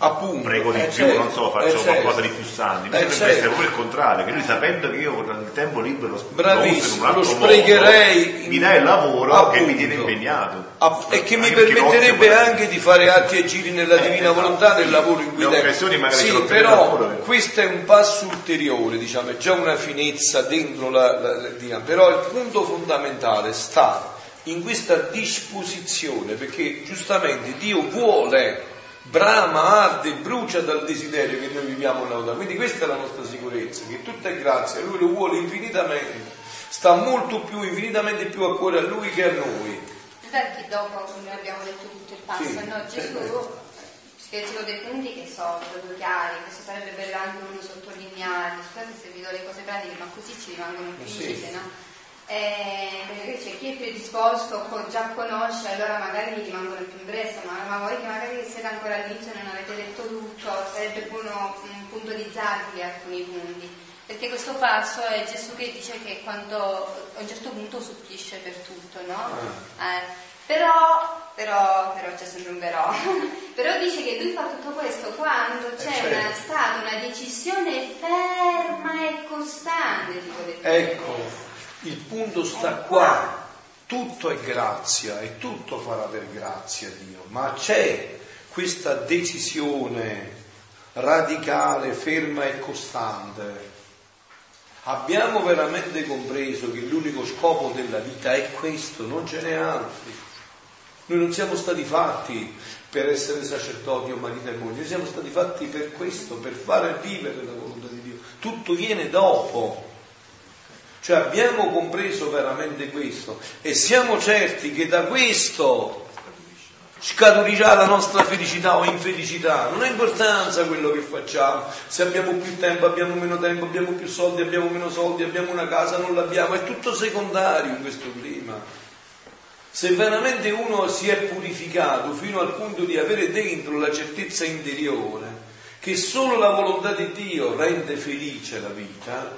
appunto prego di eh, più, certo, non so, faccio eh, qualcosa di più invece eh, dovrebbe certo. essere proprio il contrario, che lui sapendo che io con il tempo libero Bravissimo, lo sprecherei modo, mi dà il lavoro appunto, che mi tiene impegnato. App- e che mi permetterebbe anche di fare atti e giri nella Eh, divina esatto, volontà sì. nel lavoro in cui ce sì, però questo è un passo ulteriore diciamo è già una finezza dentro la, la, la diciamo. però il punto fondamentale sta in questa disposizione perché giustamente Dio vuole brama, arde, brucia dal desiderio che noi viviamo nella vita. Quindi questa è la nostra sicurezza, che tutta è grazia, Lui lo vuole infinitamente, sta molto più, infinitamente più a cuore a Lui che a noi. Infatti dopo, come abbiamo detto tutto il passo, Sì, no? Gesù spiegò dei punti che sono proprio chiari, questo sarebbe bello anche uno sottolineare, scusate se vi do le cose pratiche, ma così ci rimangono più Sì. incise, no? Eh, perché c'è chi è predisposto, già conosce, allora magari gli rimangono più impresse, ma, ma voi che magari siete ancora all'inizio e non avete detto tutto, sarebbe buono mm, puntualizzarvi alcuni punti. Perché questo passo è Gesù che dice che quando a un certo punto supplisce per tutto, no? Eh, però, però, però c'è sempre un però, però dice che lui fa tutto questo quando c'è certo. una, stata una decisione ferma e costante, tipo del Ecco, il punto sta qua, tutto è grazia e tutto farà per grazia Dio, ma c'è questa decisione radicale, ferma e costante. Abbiamo veramente compreso che l'unico scopo della vita è questo, non ce n'è altro. Noi non siamo stati fatti per essere sacerdoti o marito e moglie, siamo stati fatti per questo, per fare vivere la volontà di Dio. Tutto viene dopo. Cioè abbiamo compreso veramente questo e siamo certi che da questo scaturirà la nostra felicità o infelicità. Non ha importanza quello che facciamo, se abbiamo più tempo, abbiamo meno tempo, abbiamo più soldi, abbiamo meno soldi, abbiamo una casa, non l'abbiamo, è tutto secondario in questo clima. Se veramente uno si è purificato fino al punto di avere dentro la certezza interiore che solo la volontà di Dio rende felice la vita,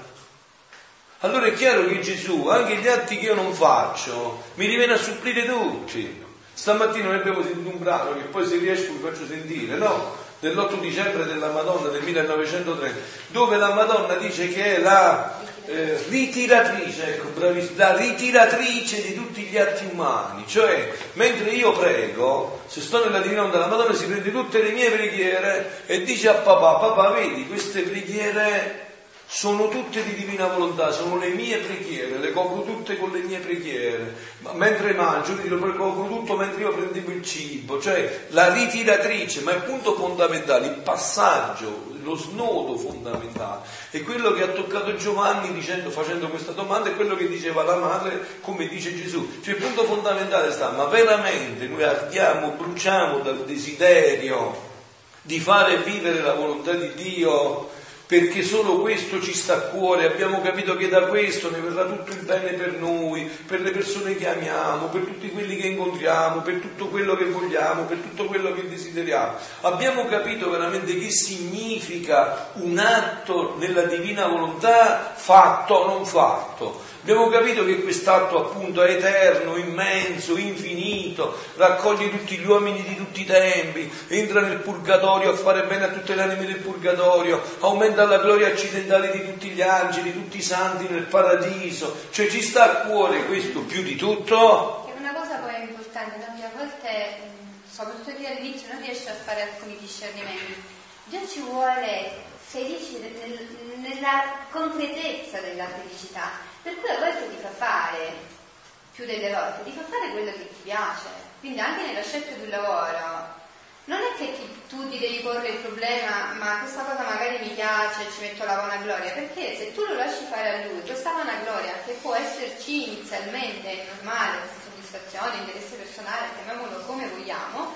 allora è chiaro che Gesù, anche gli atti che io non faccio, mi riviene a supplire tutti. Stamattina noi abbiamo sentito un brano che poi se riesco vi faccio sentire, no? Dell'8 dicembre della Madonna del 1930, dove la Madonna dice che è la eh, ritiratrice, ecco, bravissima, la ritiratrice di tutti gli atti umani. Cioè, mentre io prego, se sto nella divina onda, la Madonna si prende tutte le mie preghiere e dice a papà, papà, vedi, queste preghiere sono tutte di divina volontà, sono le mie preghiere, le copro tutte con le mie preghiere, ma mentre mangio lo copro tutto mentre io prendevo il cibo, cioè la ritiratrice, ma il punto fondamentale, il passaggio, lo snodo fondamentale, è quello che ha toccato Giovanni dicendo, facendo questa domanda, è quello che diceva la madre, come dice Gesù. Cioè il punto fondamentale sta, ma veramente noi ardiamo, bruciamo dal desiderio di fare vivere la volontà di Dio perché solo questo ci sta a cuore, abbiamo capito che da questo ne verrà tutto il bene per noi, per le persone che amiamo, per tutti quelli che incontriamo, per tutto quello che vogliamo, per tutto quello che desideriamo. Abbiamo capito veramente che significa un atto nella divina volontà fatto o non fatto Abbiamo capito che quest'atto appunto è eterno, immenso, infinito, raccoglie tutti gli uomini di tutti i tempi, entra nel purgatorio a fare bene a tutte le anime del purgatorio, aumenta la gloria accidentale di tutti gli angeli, tutti i santi nel paradiso, cioè ci sta a cuore questo più di tutto. È una cosa poi importante, no? che a volte, soprattutto lì all'inizio, non riesce a fare alcuni discernimenti. Dio ci vuole felici nella concretezza della felicità. Per cui a volte ti fa fare, più delle volte, ti fa fare quello che ti piace. Quindi anche nella scelta di un lavoro, non è che ti, tu ti devi porre il problema, ma questa cosa magari mi piace, ci metto la vanagloria, perché se tu lo lasci fare a lui, questa vanagloria che può esserci inizialmente normale, questa soddisfazione, interesse personale, chiamiamolo come vogliamo,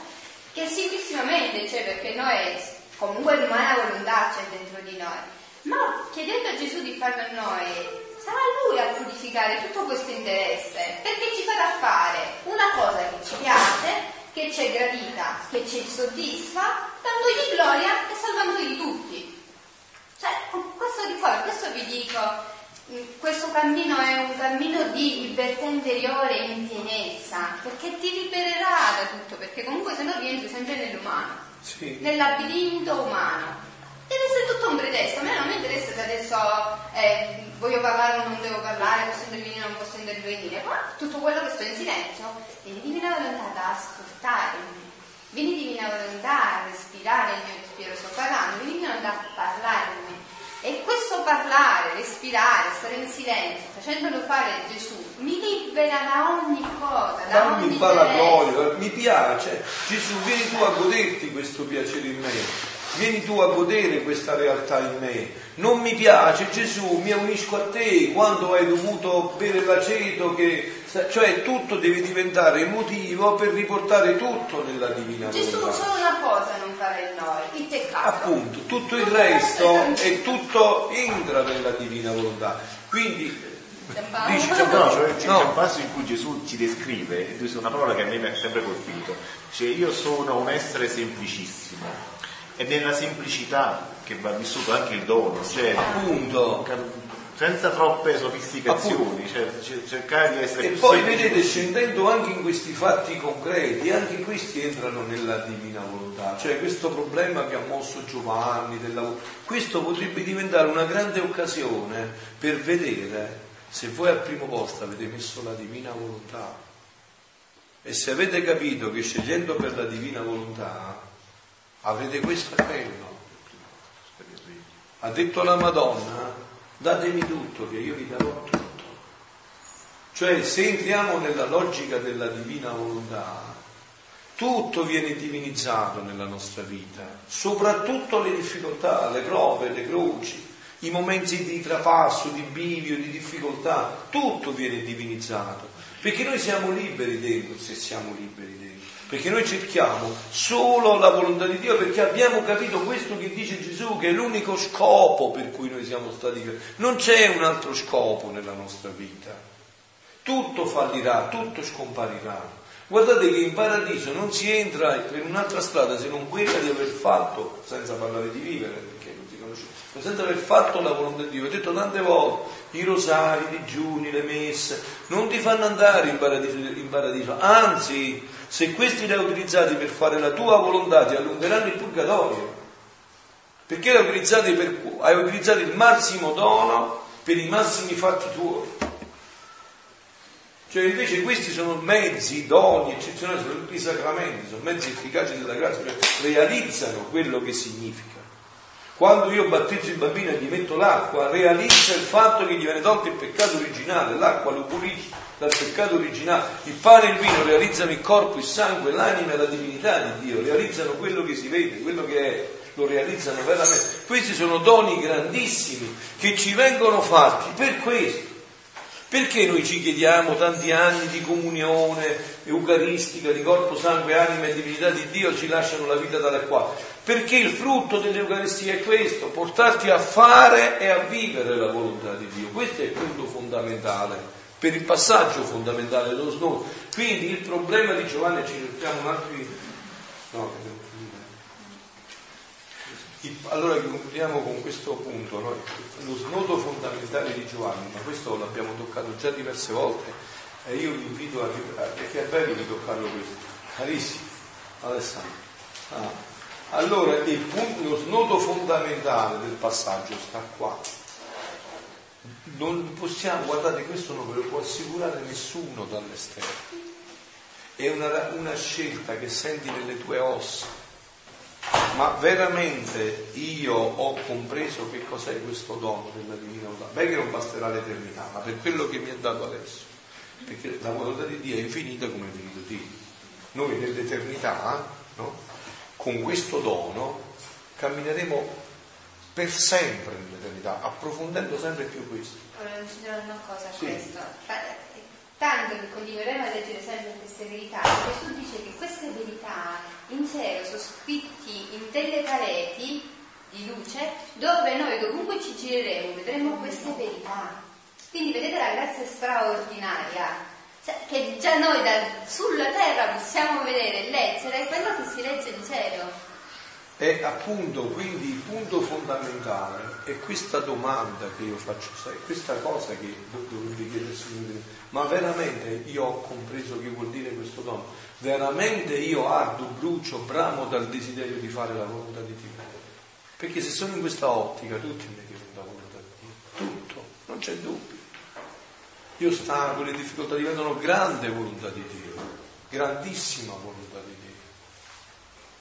che sicuramente c'è perché noi comunque l'umana volontà c'è dentro di noi, ma chiedendo a Gesù di farlo a noi, sarà lui a purificare tutto questo interesse, perché ci farà fare una cosa che ci piace, che ci è gradita, che ci soddisfa, dandogli gloria e salvandogli tutti. Cioè, questo di fuori, questo vi dico, mm, questo cammino è un cammino di libertà interiore in pienezza, perché ti libererà da tutto, perché comunque se no rientri sempre nell'umano, sì. nel labirinto umano. Deve essere tutto un pretesto, a me non mi interessa se adesso eh, voglio parlare o non devo parlare, posso intervenire o non posso intervenire, ma tutto quello che sto in silenzio, vieni divina volontà da ascoltarmi, vieni divina volontà a respirare il mio respiro, sto parlando, vieni divina volontà a parlarmi. E questo parlare, respirare, stare in silenzio, facendolo fare Gesù, mi libera da ogni cosa, da Dammi ogni gloria, mi piace. Gesù, vieni tu a goderti questo piacere in me vieni tu a godere questa realtà in me. Non mi piace Gesù, mi unisco a te quando hai dovuto bere l'aceto, che, cioè tutto deve diventare motivo per riportare tutto nella divina volontà. Gesù solo una cosa non farà in noi, il peccato. Appunto, tutto il resto e tutto entra nella divina volontà. Quindi Dici, c'è, no, cioè, c'è no. un passo in cui Gesù ci descrive, una parola che a me mi ha sempre colpito, cioè io sono un essere semplicissimo, è nella semplicità che va vissuto anche il dono, cioè appunto senza troppe sofisticazioni, cioè, cercare di essere e poi vedete scendendo anche in questi fatti concreti, anche questi entrano nella divina volontà, cioè questo problema che ha mosso Giovanni, della, questo potrebbe diventare una grande occasione per vedere se voi al primo posto avete messo la divina volontà e se avete capito che scegliendo per la divina volontà avrete questo appello. Ha detto la Madonna, datemi tutto che io vi darò tutto. Cioè se entriamo nella logica della divina volontà, tutto viene divinizzato nella nostra vita, soprattutto le difficoltà, le prove, le croci, i momenti di trapasso, di bivio, di difficoltà, tutto viene divinizzato, perché noi siamo liberi dentro, se siamo liberi dentro perché noi cerchiamo solo la volontà di Dio perché abbiamo capito questo che dice Gesù, che è l'unico scopo per cui noi siamo stati creati. Non c'è un altro scopo nella nostra vita. Tutto fallirà, tutto scomparirà. Guardate che in paradiso non si entra per un'altra strada se non quella di aver fatto, senza parlare di vivere, conosce, senza aver fatto la volontà di Dio. Ho detto tante volte, i rosari, i digiuni, le messe, non ti fanno andare in paradiso, in paradiso anzi se questi li hai utilizzati per fare la tua volontà ti allungheranno il purgatorio. Perché hai utilizzato, per, hai utilizzato il massimo dono per i massimi fatti tuoi. Cioè invece questi sono mezzi, doni eccezionali, sono tutti i sacramenti, sono mezzi efficaci della grazia, cioè realizzano quello che significa. Quando io battezzo il bambino e gli metto l'acqua, realizza il fatto che gli viene tolto il peccato originale, l'acqua lo pulisce dal peccato originale. Il pane e il vino realizzano il corpo, il sangue, l'anima e la divinità di Dio, realizzano quello che si vede, quello che è, lo realizzano veramente. Questi sono doni grandissimi che ci vengono fatti per questo. Perché noi ci chiediamo tanti anni di comunione eucaristica, di corpo, sangue, anima e divinità di Dio ci lasciano la vita dalle qua? Perché il frutto dell'Eucaristia è questo, portarti a fare e a vivere la volontà di Dio. Questo è il punto fondamentale, per il passaggio fondamentale dello snodo. Quindi il problema di Giovanni, ci mettiamo un altro... No, allora concludiamo con questo punto, no? lo snodo fondamentale di Giovanni, ma questo l'abbiamo toccato già diverse volte e io vi invito a, perché è bello di toccarlo questo, carissimo Alessandro. Ah. Allora il punto, lo snodo fondamentale del passaggio sta qua. Non possiamo, guardate, questo non ve lo può assicurare nessuno dall'esterno. È una, una scelta che senti nelle tue ossa ma veramente io ho compreso che cos'è questo dono della divina volontà. Beh che non basterà l'eternità, ma per quello che mi è dato adesso, perché la volontà di Dio è infinita come è infinito Dio. Noi nell'eternità, no? con questo dono, cammineremo per sempre nell'eternità, approfondendo sempre più questo. Volevo aggiungere una cosa a sì. questo. Tanto che continueremo a leggere sempre queste verità, Gesù dice che queste verità in cielo sono scritti in delle pareti di luce dove noi dovunque ci gireremo vedremo queste verità. Quindi vedete la grazia straordinaria, cioè, che già noi da, sulla terra possiamo vedere e leggere quello che si legge in cielo. E appunto, quindi il punto fondamentale è questa domanda che io faccio, sai, questa cosa che dovrebbe chiedersi, ma veramente io ho compreso che vuol dire questo dono? Veramente io ardo, brucio, bramo dal desiderio di fare la volontà di Dio? Perché se sono in questa ottica tutti mi chiedono la volontà di Dio, tutto, non c'è dubbio. Io stanco, le difficoltà diventano grande volontà di Dio, grandissima volontà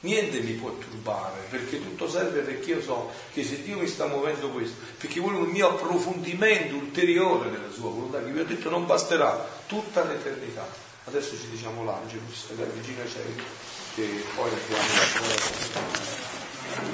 niente mi può turbare, perché tutto serve perché io so che se Dio mi sta muovendo questo, perché vuole un mio approfondimento ulteriore nella sua volontà, che vi ho detto non basterà tutta l'eternità. Adesso ci diciamo l'angelo, la vicina cielo, che poi abbiamo la